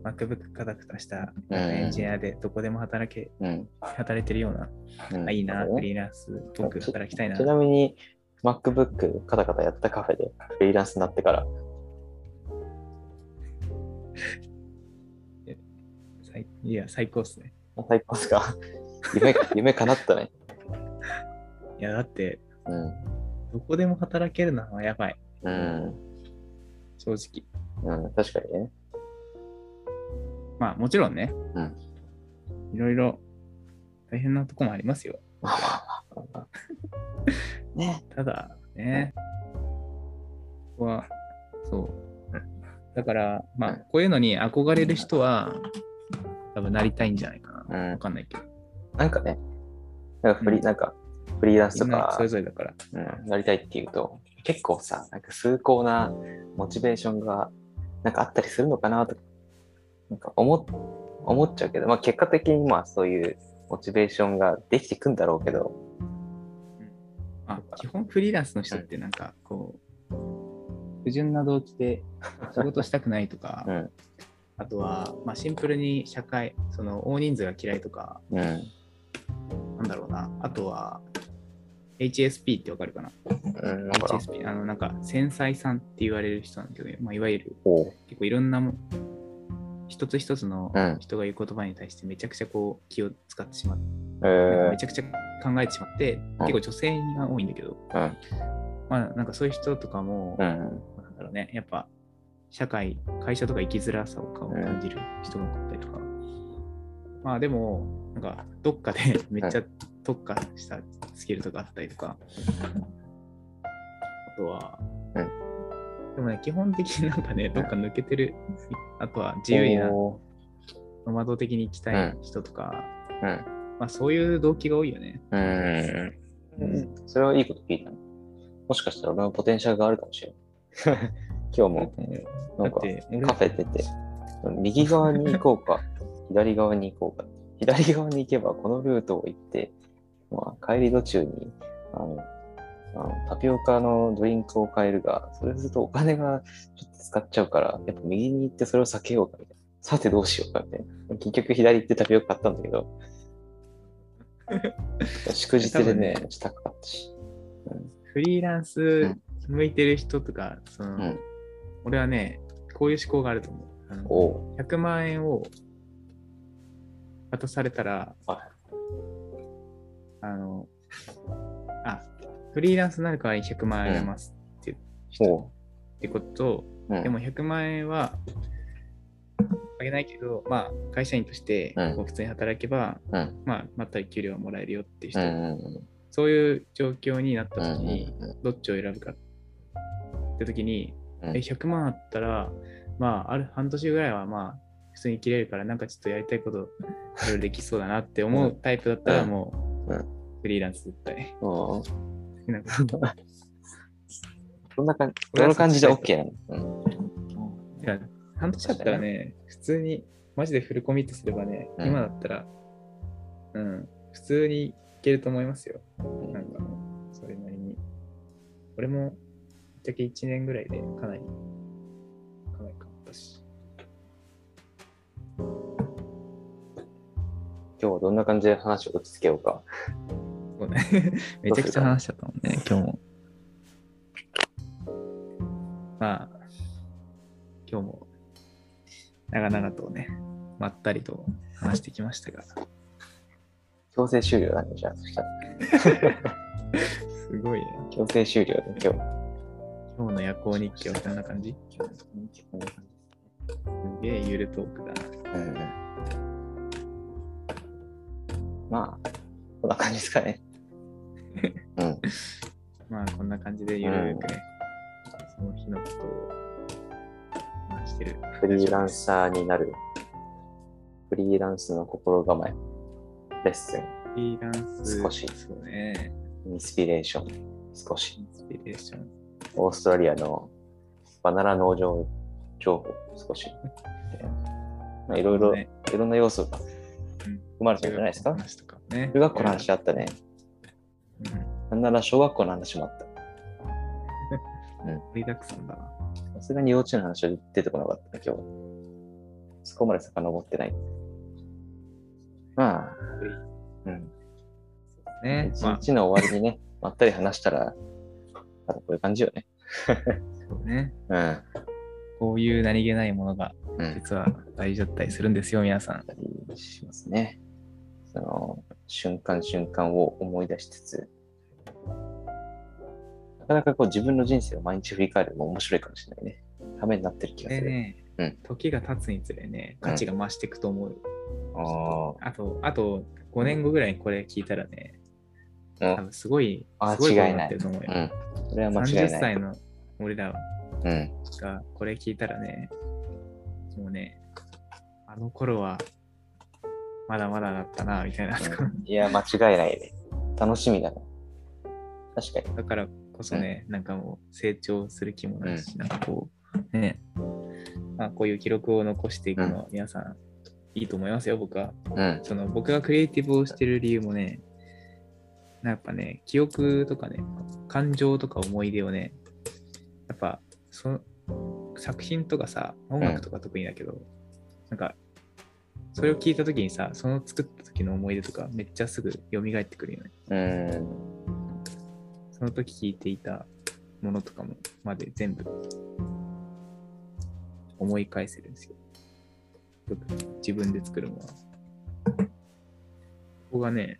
[SPEAKER 1] MacBook カタクタした
[SPEAKER 2] うん
[SPEAKER 1] エンジニアでどこでも働け、
[SPEAKER 2] うん。
[SPEAKER 1] 働いてるような、
[SPEAKER 2] うん
[SPEAKER 1] あいいな、フリーランスっぽく働きたいな
[SPEAKER 2] ち。なみに、MacBook カタカタやったカフェでフリーランスになってから、
[SPEAKER 1] 最いや、最高っすね。
[SPEAKER 2] 最高っすか？夢、夢叶ったね。
[SPEAKER 1] いや、だって、
[SPEAKER 2] うん。
[SPEAKER 1] どこでも働けるのはやばい、
[SPEAKER 2] うん。
[SPEAKER 1] 正直。
[SPEAKER 2] うん、確かにね。
[SPEAKER 1] まあ、もちろんね、
[SPEAKER 2] うん
[SPEAKER 1] いろいろ大変なとこもありますよ。
[SPEAKER 2] ね。
[SPEAKER 1] ただね、ここはそう
[SPEAKER 2] うん。
[SPEAKER 1] だから、まあ、
[SPEAKER 2] うん
[SPEAKER 1] こういうのに憧れる人は、多分なりたいんじゃないかな。
[SPEAKER 2] うん
[SPEAKER 1] わかんないけど。
[SPEAKER 2] なんかね、なんかフリー、
[SPEAKER 1] うん
[SPEAKER 2] なんかフリーランスとか。
[SPEAKER 1] それ、ぞれだから。
[SPEAKER 2] うん、なりたいっていうと、結構さ、なんか崇高なモチベーションがなんかあったりするのかなとか、なんか思っ思っちゃうけど、まあ結果的にまあそういうモチベーションができていくんだろうけど、
[SPEAKER 1] まあ、基本フリーランスの人ってなんかこう、不純な動機で仕事したくないとか、
[SPEAKER 2] うん、
[SPEAKER 1] あとは、まあ、シンプルに社会、その大人数が嫌いとか、
[SPEAKER 2] うん、
[SPEAKER 1] なんだろうな、あとは HSP ってわかるかな？
[SPEAKER 2] うん、だから
[SPEAKER 1] ?HSP、あのなんか繊細さんって言われる人なんだけど、まあ、いわゆる結構いろんなも一つ一つの
[SPEAKER 2] うん。
[SPEAKER 1] 人が言う言葉に対してめちゃくちゃこう気を使ってしまって、
[SPEAKER 2] えー。
[SPEAKER 1] なんかめちゃくちゃ考えてしまって、
[SPEAKER 2] ん。
[SPEAKER 1] 結構女性が多いんだけど、
[SPEAKER 2] うん、
[SPEAKER 1] まあなんかそういう人とかも、
[SPEAKER 2] うん、
[SPEAKER 1] なんだろうね、やっぱ社会、会社とか生きづらさを感じる人が多かったりとか。まあでも、なんかどっかでめっちゃ特化したスキルとかあったりとか。あとは、
[SPEAKER 2] うん
[SPEAKER 1] でもね、基本的になんかね、どっか抜けてる。あとは自由にな、
[SPEAKER 2] お
[SPEAKER 1] ノマド的に生きたい人とか、
[SPEAKER 2] ー
[SPEAKER 1] まあそういう動機が多いよね。
[SPEAKER 2] うん、うん、それはいいこと聞いたの？もしかしたら俺のポテンシャルがあるかもしれない。今日もなんかカフェ出て、右側に行こうか、左側に行こうか。左側に行けばこのルートを行って、まあ、帰り途中にあのあのタピオカのドリンクを買えるが、それするとお金がちょっと使っちゃうから、やっぱ右に行ってそれを避けようかみたいな。さてどうしようかみたいな。結局左行ってタピオカ買ったんだけど、祝日でね、ちょっと高かったし。
[SPEAKER 1] フリーランス向いてる人とか、その、
[SPEAKER 2] うん
[SPEAKER 1] 俺はね、こういう思考があると思う。あの
[SPEAKER 2] おう
[SPEAKER 1] 100万円を渡されたら、
[SPEAKER 2] は
[SPEAKER 1] あの、あ、フリーランスになる代わりに100万円あげますっていう人
[SPEAKER 2] おう
[SPEAKER 1] ってことと、
[SPEAKER 2] うん。
[SPEAKER 1] でも100万円はあげないけど、まあ、会社員として
[SPEAKER 2] うん。
[SPEAKER 1] こう普通に働けば、
[SPEAKER 2] うん。
[SPEAKER 1] まあ、まったり給料はもらえるよっていう人、
[SPEAKER 2] うんうん
[SPEAKER 1] そういう状況になった
[SPEAKER 2] うん
[SPEAKER 1] 時に、
[SPEAKER 2] うん
[SPEAKER 1] どっちを選ぶかって時に、
[SPEAKER 2] うん。
[SPEAKER 1] え100万あったら、まあ、ある半年ぐらいはまあ、普通に生きれるから、なんかちょっとやりたいこと、いろいろできそうだなって思うタイプだったら、
[SPEAKER 2] うん。
[SPEAKER 1] もう、
[SPEAKER 2] うん。
[SPEAKER 1] フリーランス絶対。
[SPEAKER 2] うん
[SPEAKER 1] 好きなこと
[SPEAKER 2] そんな感じ、その感じで OK なの？うん。
[SPEAKER 1] いや、半年だったらね、普通に、マジでフルコミットすればね、
[SPEAKER 2] うん。
[SPEAKER 1] 今だったら、うん、普通にいけると思いますよ。
[SPEAKER 2] うん。
[SPEAKER 1] なんか、それなりに。俺も、ぶっちゃけ1年ぐらいでかなり、
[SPEAKER 2] 今日はどんな感じで話を落ち着けようか。
[SPEAKER 1] そうね。めちゃくちゃ話しちゃったもんね、今日も。まあ、今日も、長々とね、まったりと話してきましたが、
[SPEAKER 2] 強制終了だね、じゃあ。そしたら
[SPEAKER 1] すごいね。
[SPEAKER 2] 強制終了で、今日。
[SPEAKER 1] 今日の夜行日記はこんな感じ？すげえゆるトークだな。
[SPEAKER 2] じうんまあ、こんな感じですかね。うん。
[SPEAKER 1] まあ、こんな感じでゆるくね、その日のことを話してる。
[SPEAKER 2] フリーランサーになる、フリーランスの心構え、レッスン、
[SPEAKER 1] フリーランス、
[SPEAKER 2] 少し
[SPEAKER 1] そうね、
[SPEAKER 2] インスピレーション、少し
[SPEAKER 1] イ。ンスピレーション。
[SPEAKER 2] オーストラリアのバナナ農場情報、少し。まあ、いろいろ、
[SPEAKER 1] ね
[SPEAKER 2] いろんな要素が
[SPEAKER 1] うん
[SPEAKER 2] 生まれたんじゃないですか？中学校の話あったね。
[SPEAKER 1] うん。
[SPEAKER 2] なんなら小学校の話もあった。
[SPEAKER 1] 盛りだくさんだな。
[SPEAKER 2] さすがに幼稚園の話は出てこなかったね、今日。そこまで遡ってない。まあ、うん。
[SPEAKER 1] ね。
[SPEAKER 2] 一
[SPEAKER 1] まあ、
[SPEAKER 2] 日の終わりにね、まったり話したら、まだこういう感じよね。
[SPEAKER 1] そうね。
[SPEAKER 2] うん。
[SPEAKER 1] こういう何気ないものが
[SPEAKER 2] うん。
[SPEAKER 1] 実は大事だったりするんですよ、皆さん。
[SPEAKER 2] しますね。その、瞬間瞬間を思い出しつつ、なかなかこう自分の人生を毎日振り返るのも面白いかもしれないね。ためになってる気が
[SPEAKER 1] すね、
[SPEAKER 2] うん
[SPEAKER 1] 時が経つにつれね、価値が増していくと思う。
[SPEAKER 2] あ
[SPEAKER 1] あと、あと5年後ぐらいにこれ聞いたらね、
[SPEAKER 2] あ。
[SPEAKER 1] 多分すごい、
[SPEAKER 2] あ
[SPEAKER 1] すごいことに
[SPEAKER 2] な
[SPEAKER 1] ってると思うよ。
[SPEAKER 2] うん。それは間違い
[SPEAKER 1] 30
[SPEAKER 2] ない。
[SPEAKER 1] 歳の俺らは
[SPEAKER 2] うん。
[SPEAKER 1] がこれ聞いたらね、もうね、あの頃はまだまだだったな、みたいな。
[SPEAKER 2] いや、間違いないね。楽しみだな。確かに。
[SPEAKER 1] だからこそね、なんかもう成長する気もないし、なんかこう、ね、まあ、こういう記録を残していくのは皆さんいいと思いますよ、僕は。
[SPEAKER 2] うん。
[SPEAKER 1] その僕がクリエイティブをしてる理由もね、やっぱね、記憶とかね、感情とか思い出をね、やっぱその作品とかさ、音楽とか得意だけど、なんか、それを聞いたときにさ、その作った時の思い出とかめっちゃすぐ蘇ってくるよね。
[SPEAKER 2] うん。
[SPEAKER 1] その時聞いていたものとかもまで全部思い返せるんですよ。僕自分で作るものは。ここがね、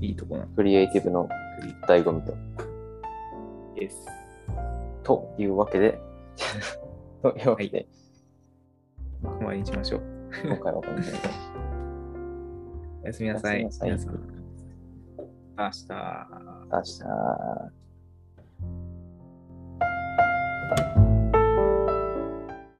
[SPEAKER 1] いいとこなの。
[SPEAKER 2] クリエイティブの醍醐味と。
[SPEAKER 1] です。
[SPEAKER 2] というわけで、というわけで、
[SPEAKER 1] 終わりにしましょう。
[SPEAKER 2] 今回はこの辺で。
[SPEAKER 1] おやすみなさい。
[SPEAKER 2] おやすみ。
[SPEAKER 1] 明日。
[SPEAKER 2] 明日。